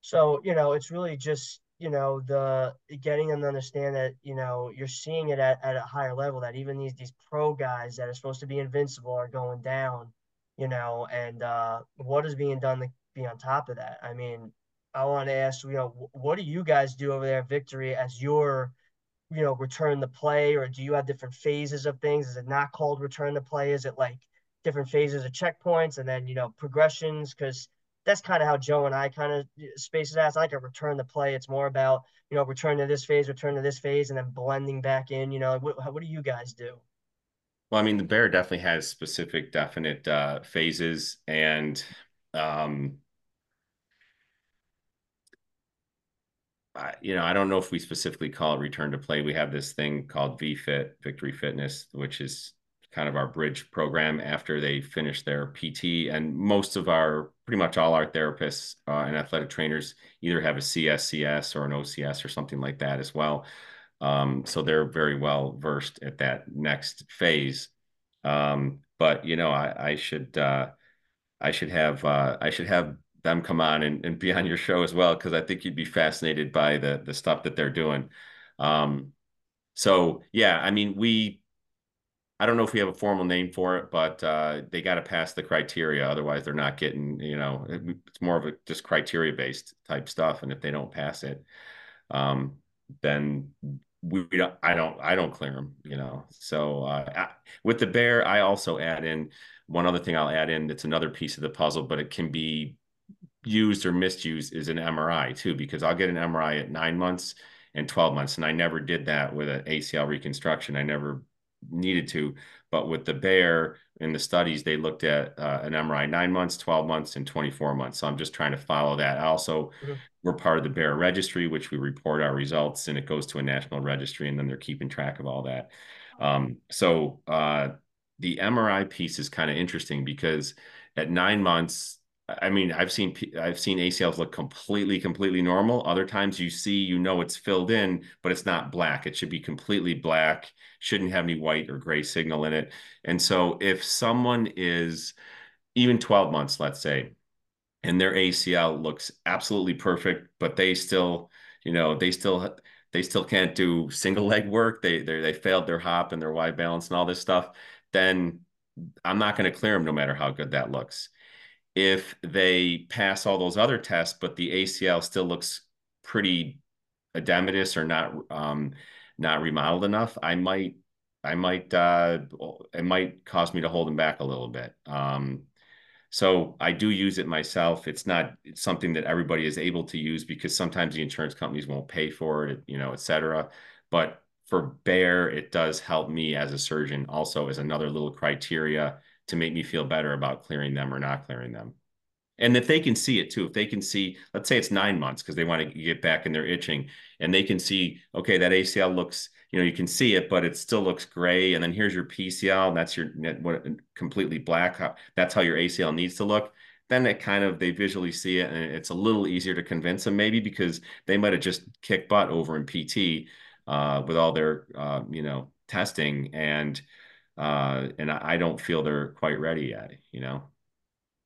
So, you know, it's really just, you know, the getting them to understand that, you know, you're seeing it at, at a higher level that even these, these pro guys that are supposed to be invincible are going down you know, and uh, what is being done to be on top of that? I mean, I want to ask, you know, what do you guys do over there at Victory as your, you know, return the play, or do you have different phases of things? Is it not called return the play? Is it like different phases of checkpoints and then you know progressions? Because that's kind of how Joe and I kind of space it as like a return the play. It's more about you know return to this phase, return to this phase, and then blending back in. You know, what, what do you guys do? Well, I mean, the BEAR definitely has specific, definite uh, phases, and um, I, you know, I don't know if we specifically call it return to play. We have this thing called VFit, Victory Fitness, which is kind of our bridge program after they finish their PT. And most of our, pretty much all our therapists uh, and athletic trainers either have a CSCS or an OCS or something like that as well. Um, so they're very well versed at that next phase. Um, but you know, I, I should uh, I should have uh, I should have them come on and, and be on your show as well because I think you'd be fascinated by the the stuff that they're doing. Um, so yeah, I mean, we I don't know if we have a formal name for it, but uh, they got to pass the criteria. Otherwise, they're not getting, you know, it's more of a just criteria based type stuff. And if they don't pass it, um, then we don't i don't i don't clear them you know? So uh, I, with the BEAR i also add in one other thing i'll add in that's another piece of the puzzle but it can be used or misused is an mri too because i'll get an mri at nine months and 12 months and i never did that with an acl reconstruction i never needed to but with the BEAR in the studies they looked at uh, an mri nine months 12 months and 24 months. So i'm just trying to follow that. I also we're part of the BEAR registry which we report our results and it goes to a national registry and then they're keeping track of all that. Um, so uh, the mri piece is kind of interesting because at nine months i mean i've seen i've seen acls look completely completely normal other times you see you know it's filled in but it's not black it should be completely black shouldn't have any white or gray signal in it and so if someone is even 12 months let's say and their ACL looks absolutely perfect, but they still, you know, they still they still can't do single leg work. They they they failed their hop and their Y balance and all this stuff. Then I'm not going to clear them no matter how good that looks. If they pass all those other tests, but the ACL still looks pretty edematous or not um, not remodeled enough, I might I might uh, it might cause me to hold them back a little bit. Um, so I do use it myself. It's not it's something that everybody is able to use because sometimes the insurance companies won't pay for it, you know, et cetera. But for BEAR, it does help me as a surgeon also as another little criteria to make me feel better about clearing them or not clearing them. And if they can see it too, if they can see, let's say it's nine months because they want to get back in their itching and they can see, okay, that ACL looks you know you can see it but it still looks gray and then here's your pcl and that's your what completely black that's how your acl needs to look then it kind of they visually see it and it's a little easier to convince them maybe because they might have just kicked butt over in pt uh, with all their uh, you know testing and uh, and I don't feel they're quite ready yet you know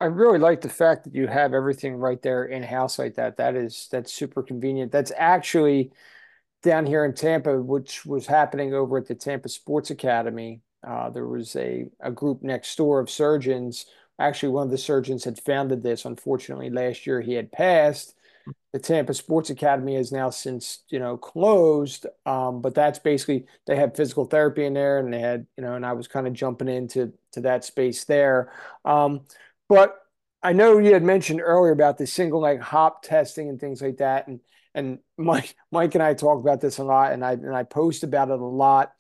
I really like the fact that you have everything right there in house like that. That is that's super convenient. That's actually down here in Tampa, which was happening over at the Tampa Sports Academy. Uh, there was a, a group next door of surgeons. Actually, one of the surgeons had founded this. Unfortunately, last year he had passed. The Tampa Sports Academy is now since you know closed, um, but that's basically they had physical therapy in there, and they had you know, and I was kind of jumping into to that space there. Um, but I know you had mentioned earlier about the single leg hop testing and things like that, and and Mike, Mike and I talk about this a lot, and I and I post about it a lot.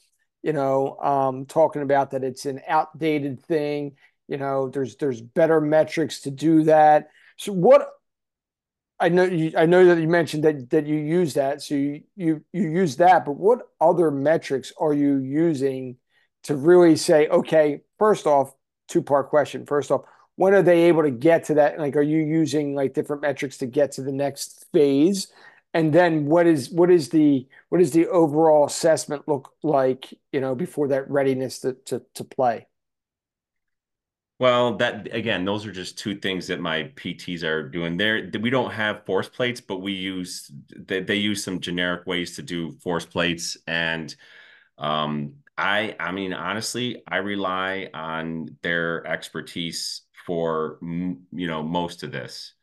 You know, um, talking about that it's an outdated thing. You know, there's there's better metrics to do that. So what I know you, I know that you mentioned that that you use that, so you you you use that. But what other metrics are you using to really say, okay, first off, two part question. First off, when are they able to get to that? Like, are you using like different metrics to get to the next phase? And then what is what is the what is the overall assessment look like, you know, before that readiness to to, to play? Well, that again, those are just two things that my PTs are doing. There, we don't have force plates, but we use they, they use some generic ways to do force plates, and um, I, I mean, honestly, I rely on their expertise for you know most of this,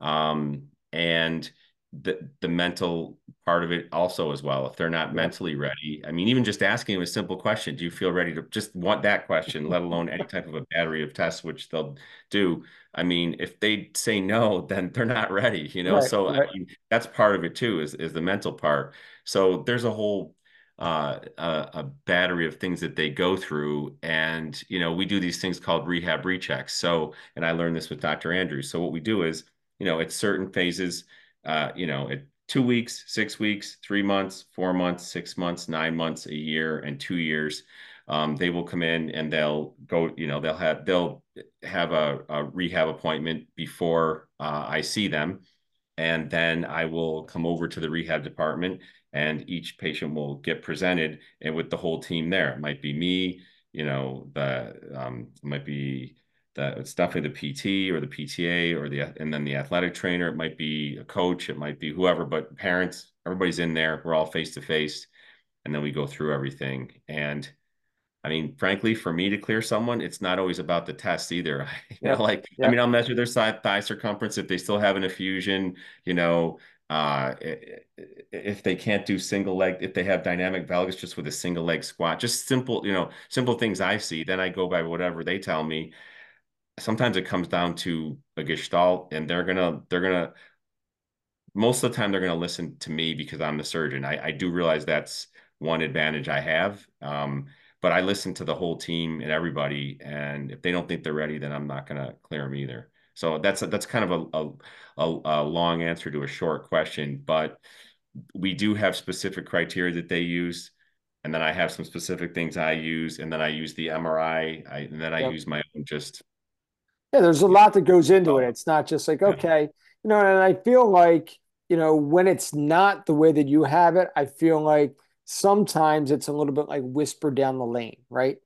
um, and the the mental part of it also as well if they're not yeah. mentally ready i mean even just asking them a simple question do you feel ready to just want that question let alone any type of a battery of tests which they'll do i mean if they say no then they're not ready you know right, so right. I mean, that's part of it too is is the mental part so there's a whole uh, a, a, battery of things that they go through. And, you know, we do these things called rehab rechecks. So, and I learned this with Dr. Andrews. So what we do is, you know, at certain phases, uh, you know, at two weeks, six weeks, three months, four months, six months, nine months, a year, and two years. Um, they will come in and they'll go, you know, they'll have they'll have a, a rehab appointment before uh, I see them, and then I will come over to the rehab department, and each patient will get presented and with the whole team there. It might be me, you know, the um, might be that it's definitely the PT or the PTA or the and then the athletic trainer. It might be a coach, it might be whoever, but parents, everybody's in there. We're all face to face, and then we go through everything. And I mean, frankly, for me to clear someone, it's not always about the test either. *laughs* you yeah. know, like yeah. I mean, I'll measure their side thigh circumference if they still have an effusion. You know, uh, if they can't do single leg, if they have dynamic valgus just with a single leg squat, just simple, you know, simple things I see. Then I go by whatever they tell me sometimes it comes down to a gestalt and they're gonna they're gonna most of the time they're gonna listen to me because I'm the surgeon. I, I do realize that's one advantage I have. Um, but I listen to the whole team and everybody, and if they don't think they're ready, then I'm not gonna clear them either. So that's that's kind of a, a, a long answer to a short question, but we do have specific criteria that they use and then I have some specific things I use, and then I use the MRI, I, and then I yep. use my own just yeah, there's a lot that goes into it. Oh. It's not just like, okay, you know, and I feel like, you know, when it's not the way that you have it, I feel like sometimes it's a little bit like whisper down the lane, right?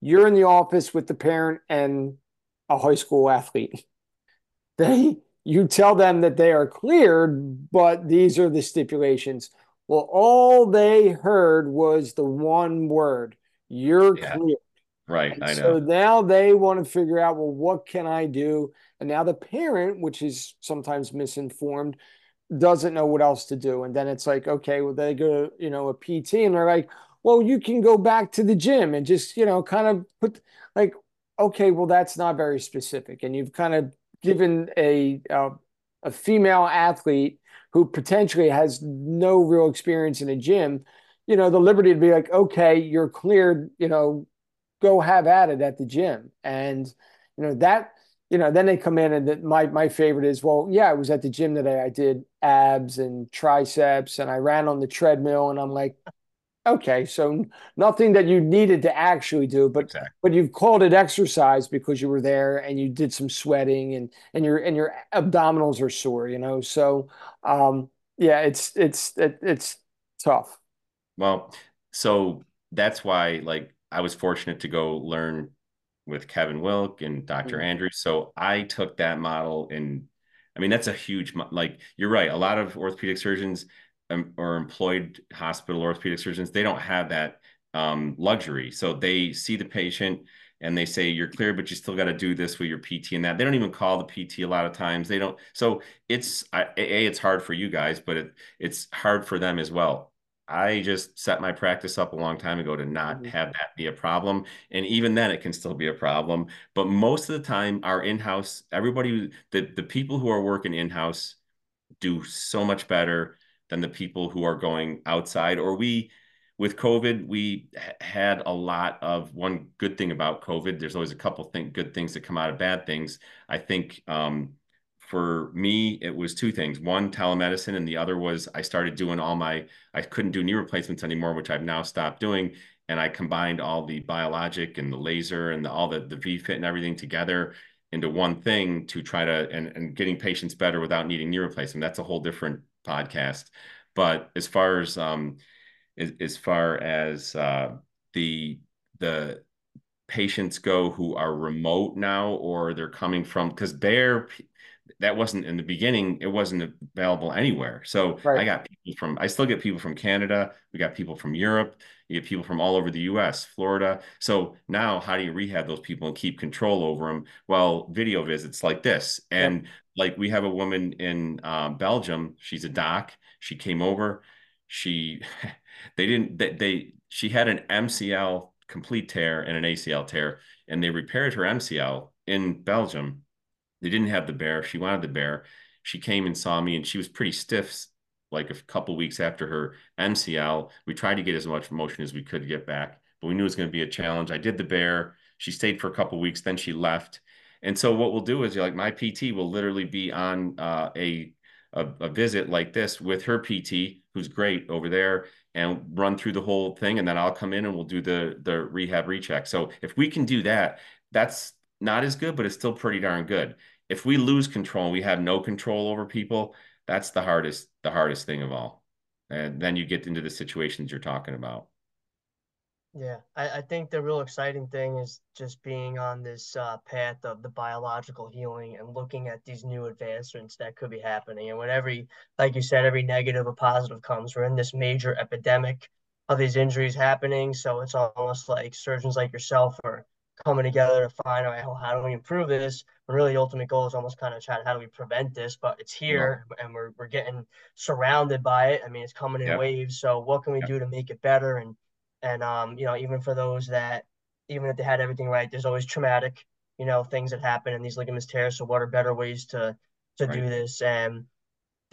You're in the office with the parent and a high school athlete. *laughs* They you tell them that they are cleared, but these are the stipulations. Well, all they heard was the one word, you're yeah. clear. Right. And I know. So now they want to figure out, well, what can I do? And now the parent, which is sometimes misinformed, doesn't know what else to do. And then it's like, okay, well, they go to, you know, a PT and they're like, well, you can go back to the gym and just, you know, kind of put like, okay, well, that's not very specific. And you've kind of given a, uh, a female athlete who potentially has no real experience in a gym, you know, the liberty to be like, okay, you're cleared, you know, go have at it at the gym. And, you know, that, you know, then they come in and the, my, my favorite is, well, yeah, I was at the gym today. I did abs and triceps and I ran on the treadmill and I'm like, okay, so nothing that you needed to actually do, but, exactly. but you've called it exercise because you were there and you did some sweating and, and your, and your abdominals are sore, you know? So, um, yeah, it's, it's, it, it's tough. Well, so that's why like I was fortunate to go learn with Kevin Wilk and doctor mm-hmm. Andrews. So I took that model and I mean, that's a huge, like, you're right. A lot of orthopedic surgeons um, or employed hospital orthopedic surgeons, they don't have that um, luxury. So they see the patient and they say, you're clear, but you still got to do this with your PT and that. They don't even call the PT a lot of times. They don't. So it's, A, it's hard for you guys, but it, it's hard for them as well. I just set my practice up a long time ago to not mm-hmm. have that be a problem. And even then, it can still be a problem. But most of the time, our in house, everybody, the, the people who are working in house do so much better than the people who are going outside. Or we, with COVID, we had a lot of one good thing about COVID. There's always a couple think good things that come out of bad things. I think um, for me, it was two things. One, telemedicine, and the other was I started doing all my, I couldn't do knee replacements anymore, which I've now stopped doing. And I combined all the biologic and the laser and the, all the, the V-Fit and everything together into one thing to try to, and, and getting patients better without needing knee replacement. That's a whole different podcast. But as far as, um, as, as far as uh, the, the, patients go who are remote now or they're coming from because they're that wasn't in the beginning it wasn't available anywhere. So right. i got people from i still get people from canada we got people from europe you get people from all over the us florida. So now how do you rehab those people and keep control over them well video visits like this. And like we have a woman in um, belgium she's a doc she came over she *laughs* they didn't they, they she had an mcl complete tear and an acl tear and they repaired her mcl in belgium they didn't have the BEAR. She wanted the BEAR. She came and saw me, and she was pretty stiff. Like a couple weeks after her MCL, we tried to get as much motion as we could get back, but we knew it was going to be a challenge. I did the BEAR. She stayed for a couple weeks, then she left. And so what we'll do is, you're like, my PT will literally be on uh, a, a a visit like this with her PT, who's great over there, and run through the whole thing, and then I'll come in and we'll do the the rehab recheck. So if we can do that, that's not as good, but it's still pretty darn good if we lose control, we have no control over people. That's the hardest, the hardest thing of all. And then you get into the situations you're talking about. Yeah, I, I think the real exciting thing is just being on this uh, path of the biological healing and looking at these new advancements that could be happening. And when every, like you said, every negative or positive comes, we're in this major epidemic of these injuries happening. So it's almost like surgeons like yourself are coming together to find out how, how do we improve this. And really, the ultimate goal is almost kind of trying how do we prevent this, but it's here yeah. and we're we're getting surrounded by it. I mean, it's coming in waves. So what can we do to make it better? And and um, you know, even for those that even if they had everything right, there's always traumatic, you know, things that happen and these ligaments tears. So what are better ways to to right. do this? And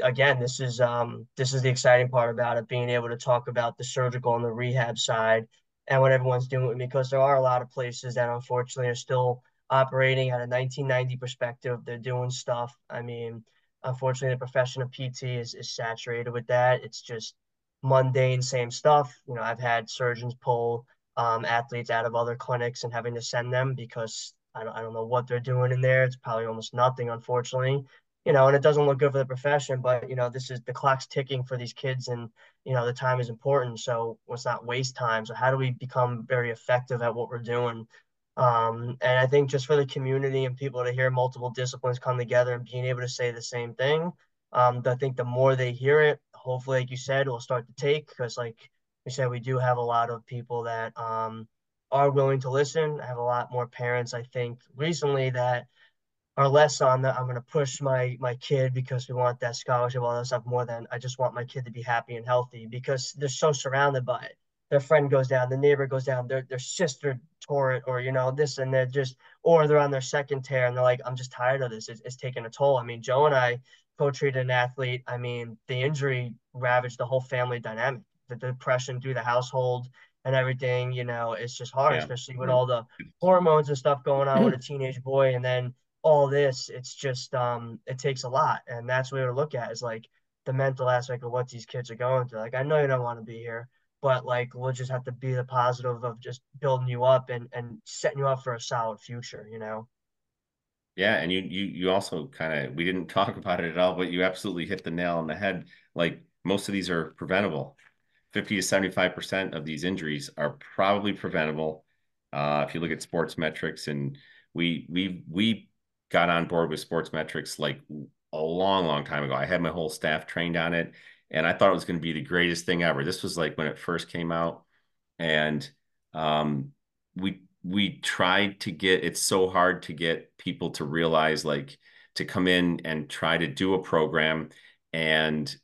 again, this is um this is the exciting part about it, being able to talk about the surgical and the rehab side and what everyone's doing because there are a lot of places that unfortunately are still operating at a 1990 perspective. They're doing stuff. I mean, unfortunately, the profession of PT is, is saturated with that. It's just mundane, same stuff. You know, I've had surgeons pull um, athletes out of other clinics and having to send them because I don't, I don't know what they're doing in there. It's probably almost nothing, unfortunately you know, and it doesn't look good for the profession, but you know, this is the clock's ticking for these kids and you know, the time is important. So let's not waste time. So how do we become very effective at what we're doing? Um, and I think just for the community and people to hear multiple disciplines come together and being able to say the same thing, um, I think the more they hear it, hopefully, like you said, will start to take because, like we said, we do have a lot of people that um, are willing to listen. I have a lot more parents, I think, recently that are less on the I'm going to push my my kid because we want that scholarship, all that stuff more than I just want my kid to be happy and healthy because they're so surrounded by it. Their friend goes down, the neighbor goes down, their their sister tore it, or you know this, and they're just, or they're on their second tear, and they're like, I'm just tired of this. It's, it's taking a toll. I mean, Joe and I co-treated an athlete. I mean, the injury ravaged the whole family dynamic, the depression through the household and everything. You know, it's just hard, yeah. especially with all the hormones and stuff going on with a teenage boy, and then all this, it's just um it takes a lot. And that's way to look at is like the mental aspect of what these kids are going through. Like I know you don't want to be here, but like we'll just have to be the positive of just building you up and and setting you up for a solid future, you know. Yeah, and you you you also kind of we didn't *laughs* talk about it at all, but you absolutely hit the nail on the head. Like most of these are preventable. 50 to 75% of these injuries are probably preventable. Uh, if you look at sports metrics and we we we got on board with sports metrics like a long, long time ago. I had my whole staff trained on it and I thought it was going to be the greatest thing ever. This was like when it first came out and um, we we tried to get it's so hard to get people to realize like to come in and try to do a program and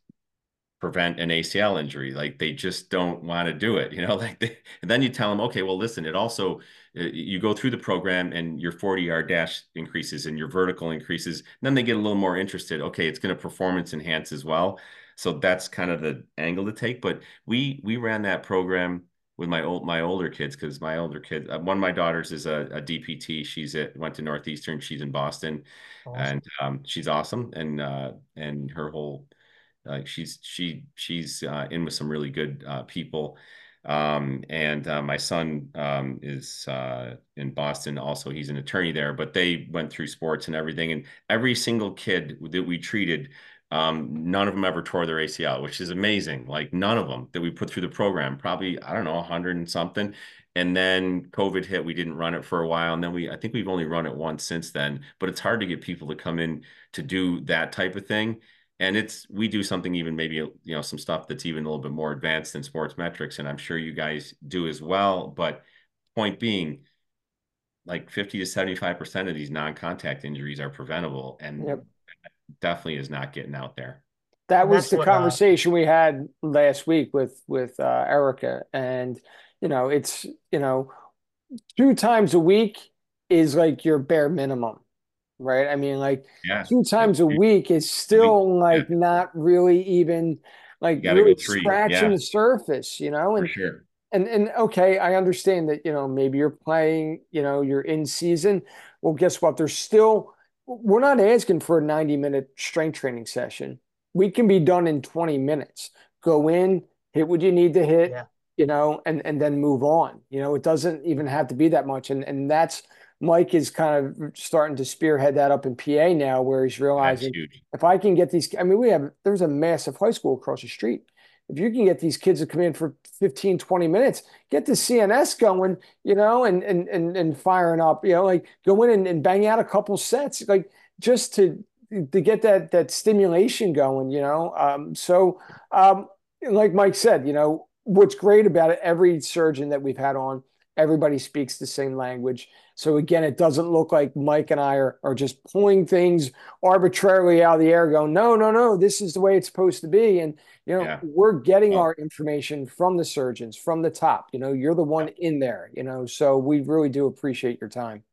prevent an ACL injury. Like they just don't want to do it, *laughs* you know, like they, and then you tell them, okay, well, listen, it also, you go through the program and your 40 yard dash increases and your vertical increases. then they get a little more interested. Okay. It's going to performance enhance as well. So that's kind of the angle to take. But we, we ran that program with my old my older kids because my older kid uh, one of my daughters is a, a DPT. She's at went to Northeastern. She's in Boston, awesome. and um, she's awesome. And uh, and her whole uh, she's she she's uh, in with some really good uh, people. Um, and uh, my son um, is uh, in Boston. Also, he's an attorney there. But they went through sports and everything, and every single kid that we treated um, none of them ever tore their ACL, which is amazing. Like none of them that we put through the program, probably, I don't know, 100 and something. And then COVID hit, we didn't run it for a while. And then we, I think we've only run it once since then, but it's hard to get people to come in to do that type of thing. And it's, we do something even maybe, you know, some stuff that's even a little bit more advanced than sports metrics. And I'm sure you guys do as well. But point being, like 50 to 75% of these non contact injuries are preventable. And yep definitely is not getting out there. That was the what, uh, conversation uh, we had last week with with uh, Erica, and you know, it's you know, two times a week is like your bare minimum, right? I mean, like yeah. two times a week is still like yeah. not really even like really scratching yeah. the surface, you know. And, For sure. And and okay, I understand that you know maybe you're playing, you know, you're in season. Well, guess what? There's still we're not asking for a 90 minute strength training session. We can be done in 20 minutes. Go in, hit what you need to hit, yeah. you know, and and then move on. You know, it doesn't even have to be that much. And and that's Mike is kind of starting to spearhead that up in PA now, where he's realizing if I can get these, I mean, we have there's a massive high school across the street. If you can get these kids to come in for 15 20 minutes get the cns going you know and and and, and firing up you know like go in and, and bang out a couple sets like just to to get that that stimulation going you know? Um, so um, like mike said you know what's great about it every surgeon that we've had on everybody speaks the same language so again it doesn't look like mike and i are, are just pulling things arbitrarily out of the air going no no no this is the way it's supposed to be and you know, yeah. we're getting our information from the surgeons, from the top. You know, you're the one yeah. in there. You know, so we really do appreciate your time.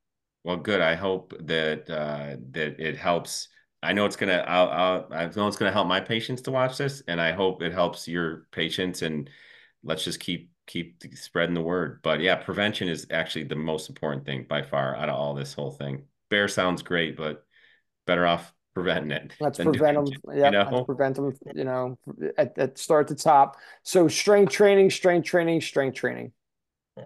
Well, good. I hope that uh, that it helps. I know it's gonna. I'll, I'll, I know it's gonna help my patients to watch this, and I hope it helps your patients. And let's just keep keep spreading the word. But yeah, prevention is actually the most important thing by far out of all this whole thing. BEAR sounds great, but better off preventing it. Let's prevent them. Yeah, you know? let's prevent them. You know, at, at start at the top. So strength training, strength training, strength training. Yeah.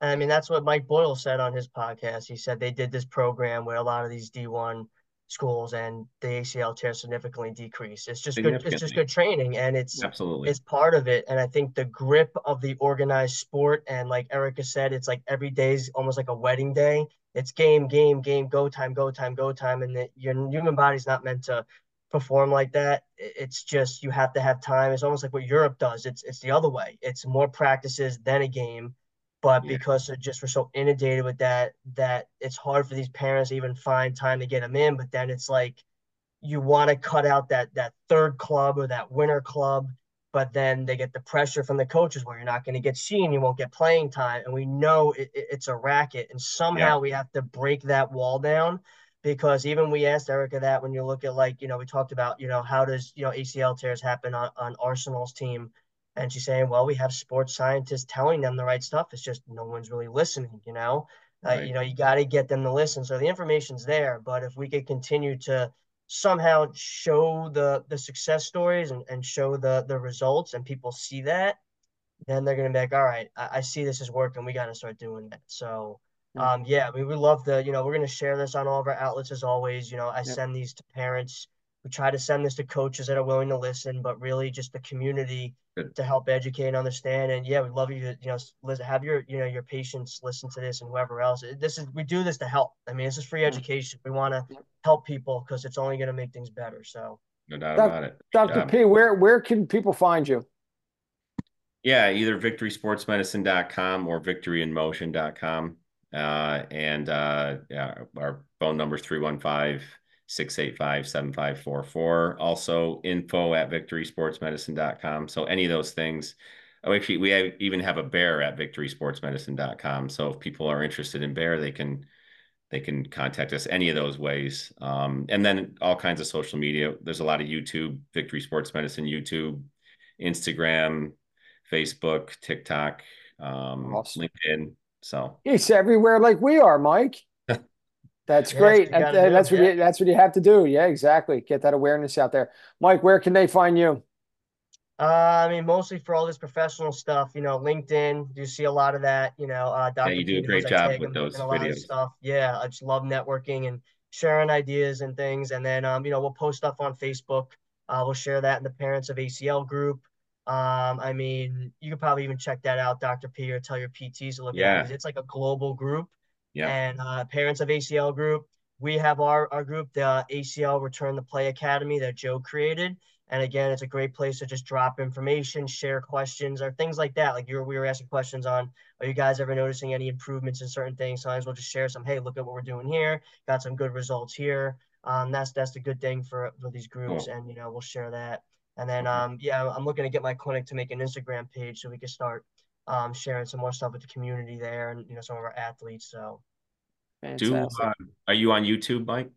I mean, that's what Mike Boyle said on his podcast. He said they did this program where a lot of these D one schools and the ACL tear significantly decrease. It's just good. It's just good training, and it's absolutely it's part of it. And I think the grip of the organized sport, and like Erica said, it's like every day is almost like a wedding day it's game, game, game, go time, go time, go time, and that your human body's not meant to perform like that. It's just you have to have time. It's almost like what Europe does. It's it's the other way. It's more practices than a game, but yeah. because it just we're so inundated with that that it's hard for these parents to even find time to get them in. But then it's like you want to cut out that that third club or that winter club but then they get the pressure from the coaches where you're not going to get seen, you won't get playing time, and we know it, it, it's a racket, and somehow yeah. we have to break that wall down because even we asked Erica that when you look at like you know we talked about you know how does you know ACL tears happen on, on Arsenal's team, and she's saying well we have sports scientists telling them the right stuff, it's just no one's really listening, you know. Right. Uh, you know, you got to get them to listen. So the information's there, but if we could continue to somehow show the the success stories and, and show the the results and people see that then they're gonna be like all right i, I see this is working we got to start doing that so um yeah we would love to you know we're gonna share this on all of our outlets as always you know i send these to parents we try to send this to coaches that are willing to listen but really just the community Good. to help educate and understand. And yeah, we'd love you to, you know, have your, you know, your patients listen to this and whoever else. This is, we do this to help. I mean, this is free education. We want to help people because it's only going to make things better. So, no doubt about it. Dr. P, where, where can people find you? Yeah, either victorysportsmedicine.com or victoryinmotion.com. Uh, and uh, yeah, our phone number is 315 685 7544. Also, info at victorysportsmedicine.com. So, any of those things. Oh, actually, we have, even have a bear at victorysportsmedicine.com. So, if people are interested in BEAR, they can they can contact us any of those ways. Um, and then all kinds of social media. There's a lot of YouTube, Victory Sports Medicine, YouTube, Instagram, Facebook, TikTok. um, awesome. LinkedIn. So it's everywhere like we are, Mike. That's yes, great. That, that's what you, that's what you have to do. Yeah, exactly. Get that awareness out there. Mike, where can they find you? Uh, I mean, mostly for all this professional stuff, you know, LinkedIn, you see a lot of that, you know, uh, Dr. Yeah, you do a great job with those videos. stuff. Yeah, I just love networking and sharing ideas and things. And then, um, you know, we'll post stuff on Facebook. Uh, we'll share that in the Parents of ACL group. Um, I mean, you could probably even check that out, Dr. P, or tell your PTs to look yeah. at it. It's like a global group. Yeah. And uh, Parents of ACL group, we have our, our group, the ACL Return to Play Academy that Joe created. And again, it's a great place to just drop information, share questions, or things like that. Like you were, we were asking questions on, are you guys ever noticing any improvements in certain things? Sometimes we'll just share some, hey, look at what we're doing here. Got some good results here. Um, that's that's the good thing for for these groups, cool. and you know we'll share that. And then um, yeah, I'm looking to get my clinic to make an Instagram page so we can start um, sharing some more stuff with the community there, and you know some of our athletes. So, do uh, are you on YouTube, Mike?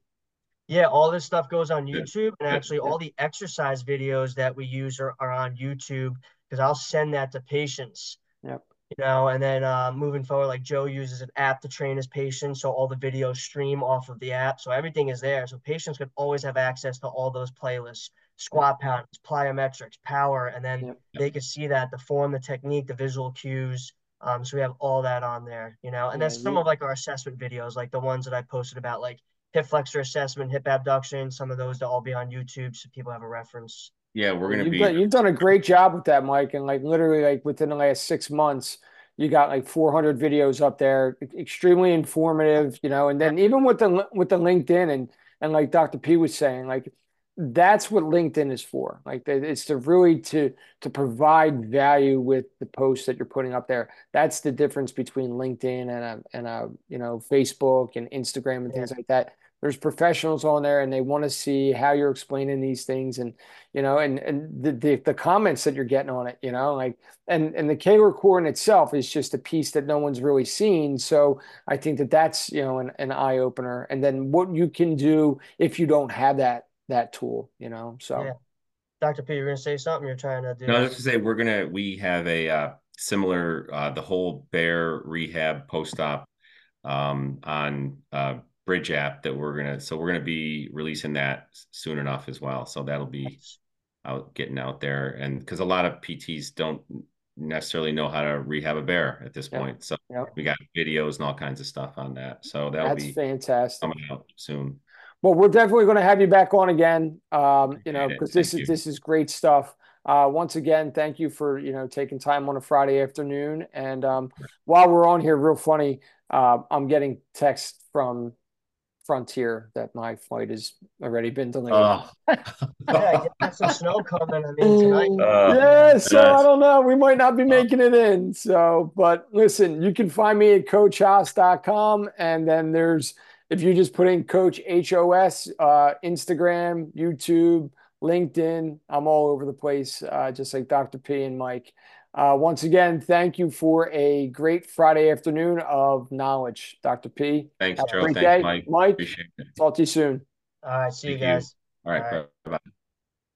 Yeah, all this stuff goes on YouTube, and actually, all the exercise videos that we use are, are on YouTube because I'll send that to patients. Yep. You know, and then uh, moving forward, like Joe uses an app to train his patients, so all the videos stream off of the app, so everything is there. So patients could always have access to all those playlists: squat pounds, plyometrics, power, and then yep. they could see that the form, the technique, the visual cues. Um, so we have all that on there, you know, and yeah, then some yeah. of like our assessment videos, like the ones that I posted about, like hip flexor assessment, hip abduction, some of those to all be on YouTube so people have a reference. Yeah, we're gonna you've be. Done, you've done a great job with that, Mike, and like literally, like within the last six months, you got like 400 videos up there, extremely informative, you know. And then even with the with the LinkedIn and and like Dr. P was saying, like that's what LinkedIn is for. Like it's to really to to provide value with the posts that you're putting up there. That's the difference between LinkedIn and a and a you know Facebook and Instagram and things like that there's professionals on there and they want to see how you're explaining these things and you know and and the, the, the comments that you're getting on it you know like and and the Kaler core in itself is just a piece that no one's really seen so i think that that's you know an, an eye opener and then what you can do if you don't have that that tool you know so. Yeah. dr p you're gonna say something? You're trying to do no i was to say we're gonna we have a uh, similar uh, the whole BEAR rehab post-op um, on uh, bridge app that we're gonna so we're gonna be releasing that soon enough as well. So that'll be out getting out there. And because a lot of pts don't necessarily know how to rehab a BEAR at this yep. point. So yep. we got videos and all kinds of stuff on that. So that'll That's be fantastic. coming out soon well we're definitely going to have you back on again um you know because this is this is great stuff uh, once again, thank you for you know taking time on a Friday afternoon. And um, while we're on here, real funny, uh, I'm getting texts from Frontier that my flight has already been delayed. Oh. *laughs* yeah, get some snow coming. I mean, tonight. Uh, yeah, so yes. I don't know. We might not be making it in. So, but listen, you can find me at coachhos.com. And then there's, if you just put in Coach HOS, uh, Instagram, YouTube, LinkedIn, I'm all over the place, uh, just like Dr. P and Mike. Uh, once again, thank you for a great Friday afternoon of knowledge, Dr. P. Thanks, Have Joe. Thanks, day. Mike. Mike, talk to you soon. All right. See thank you guys. You. All right. All right. Bye.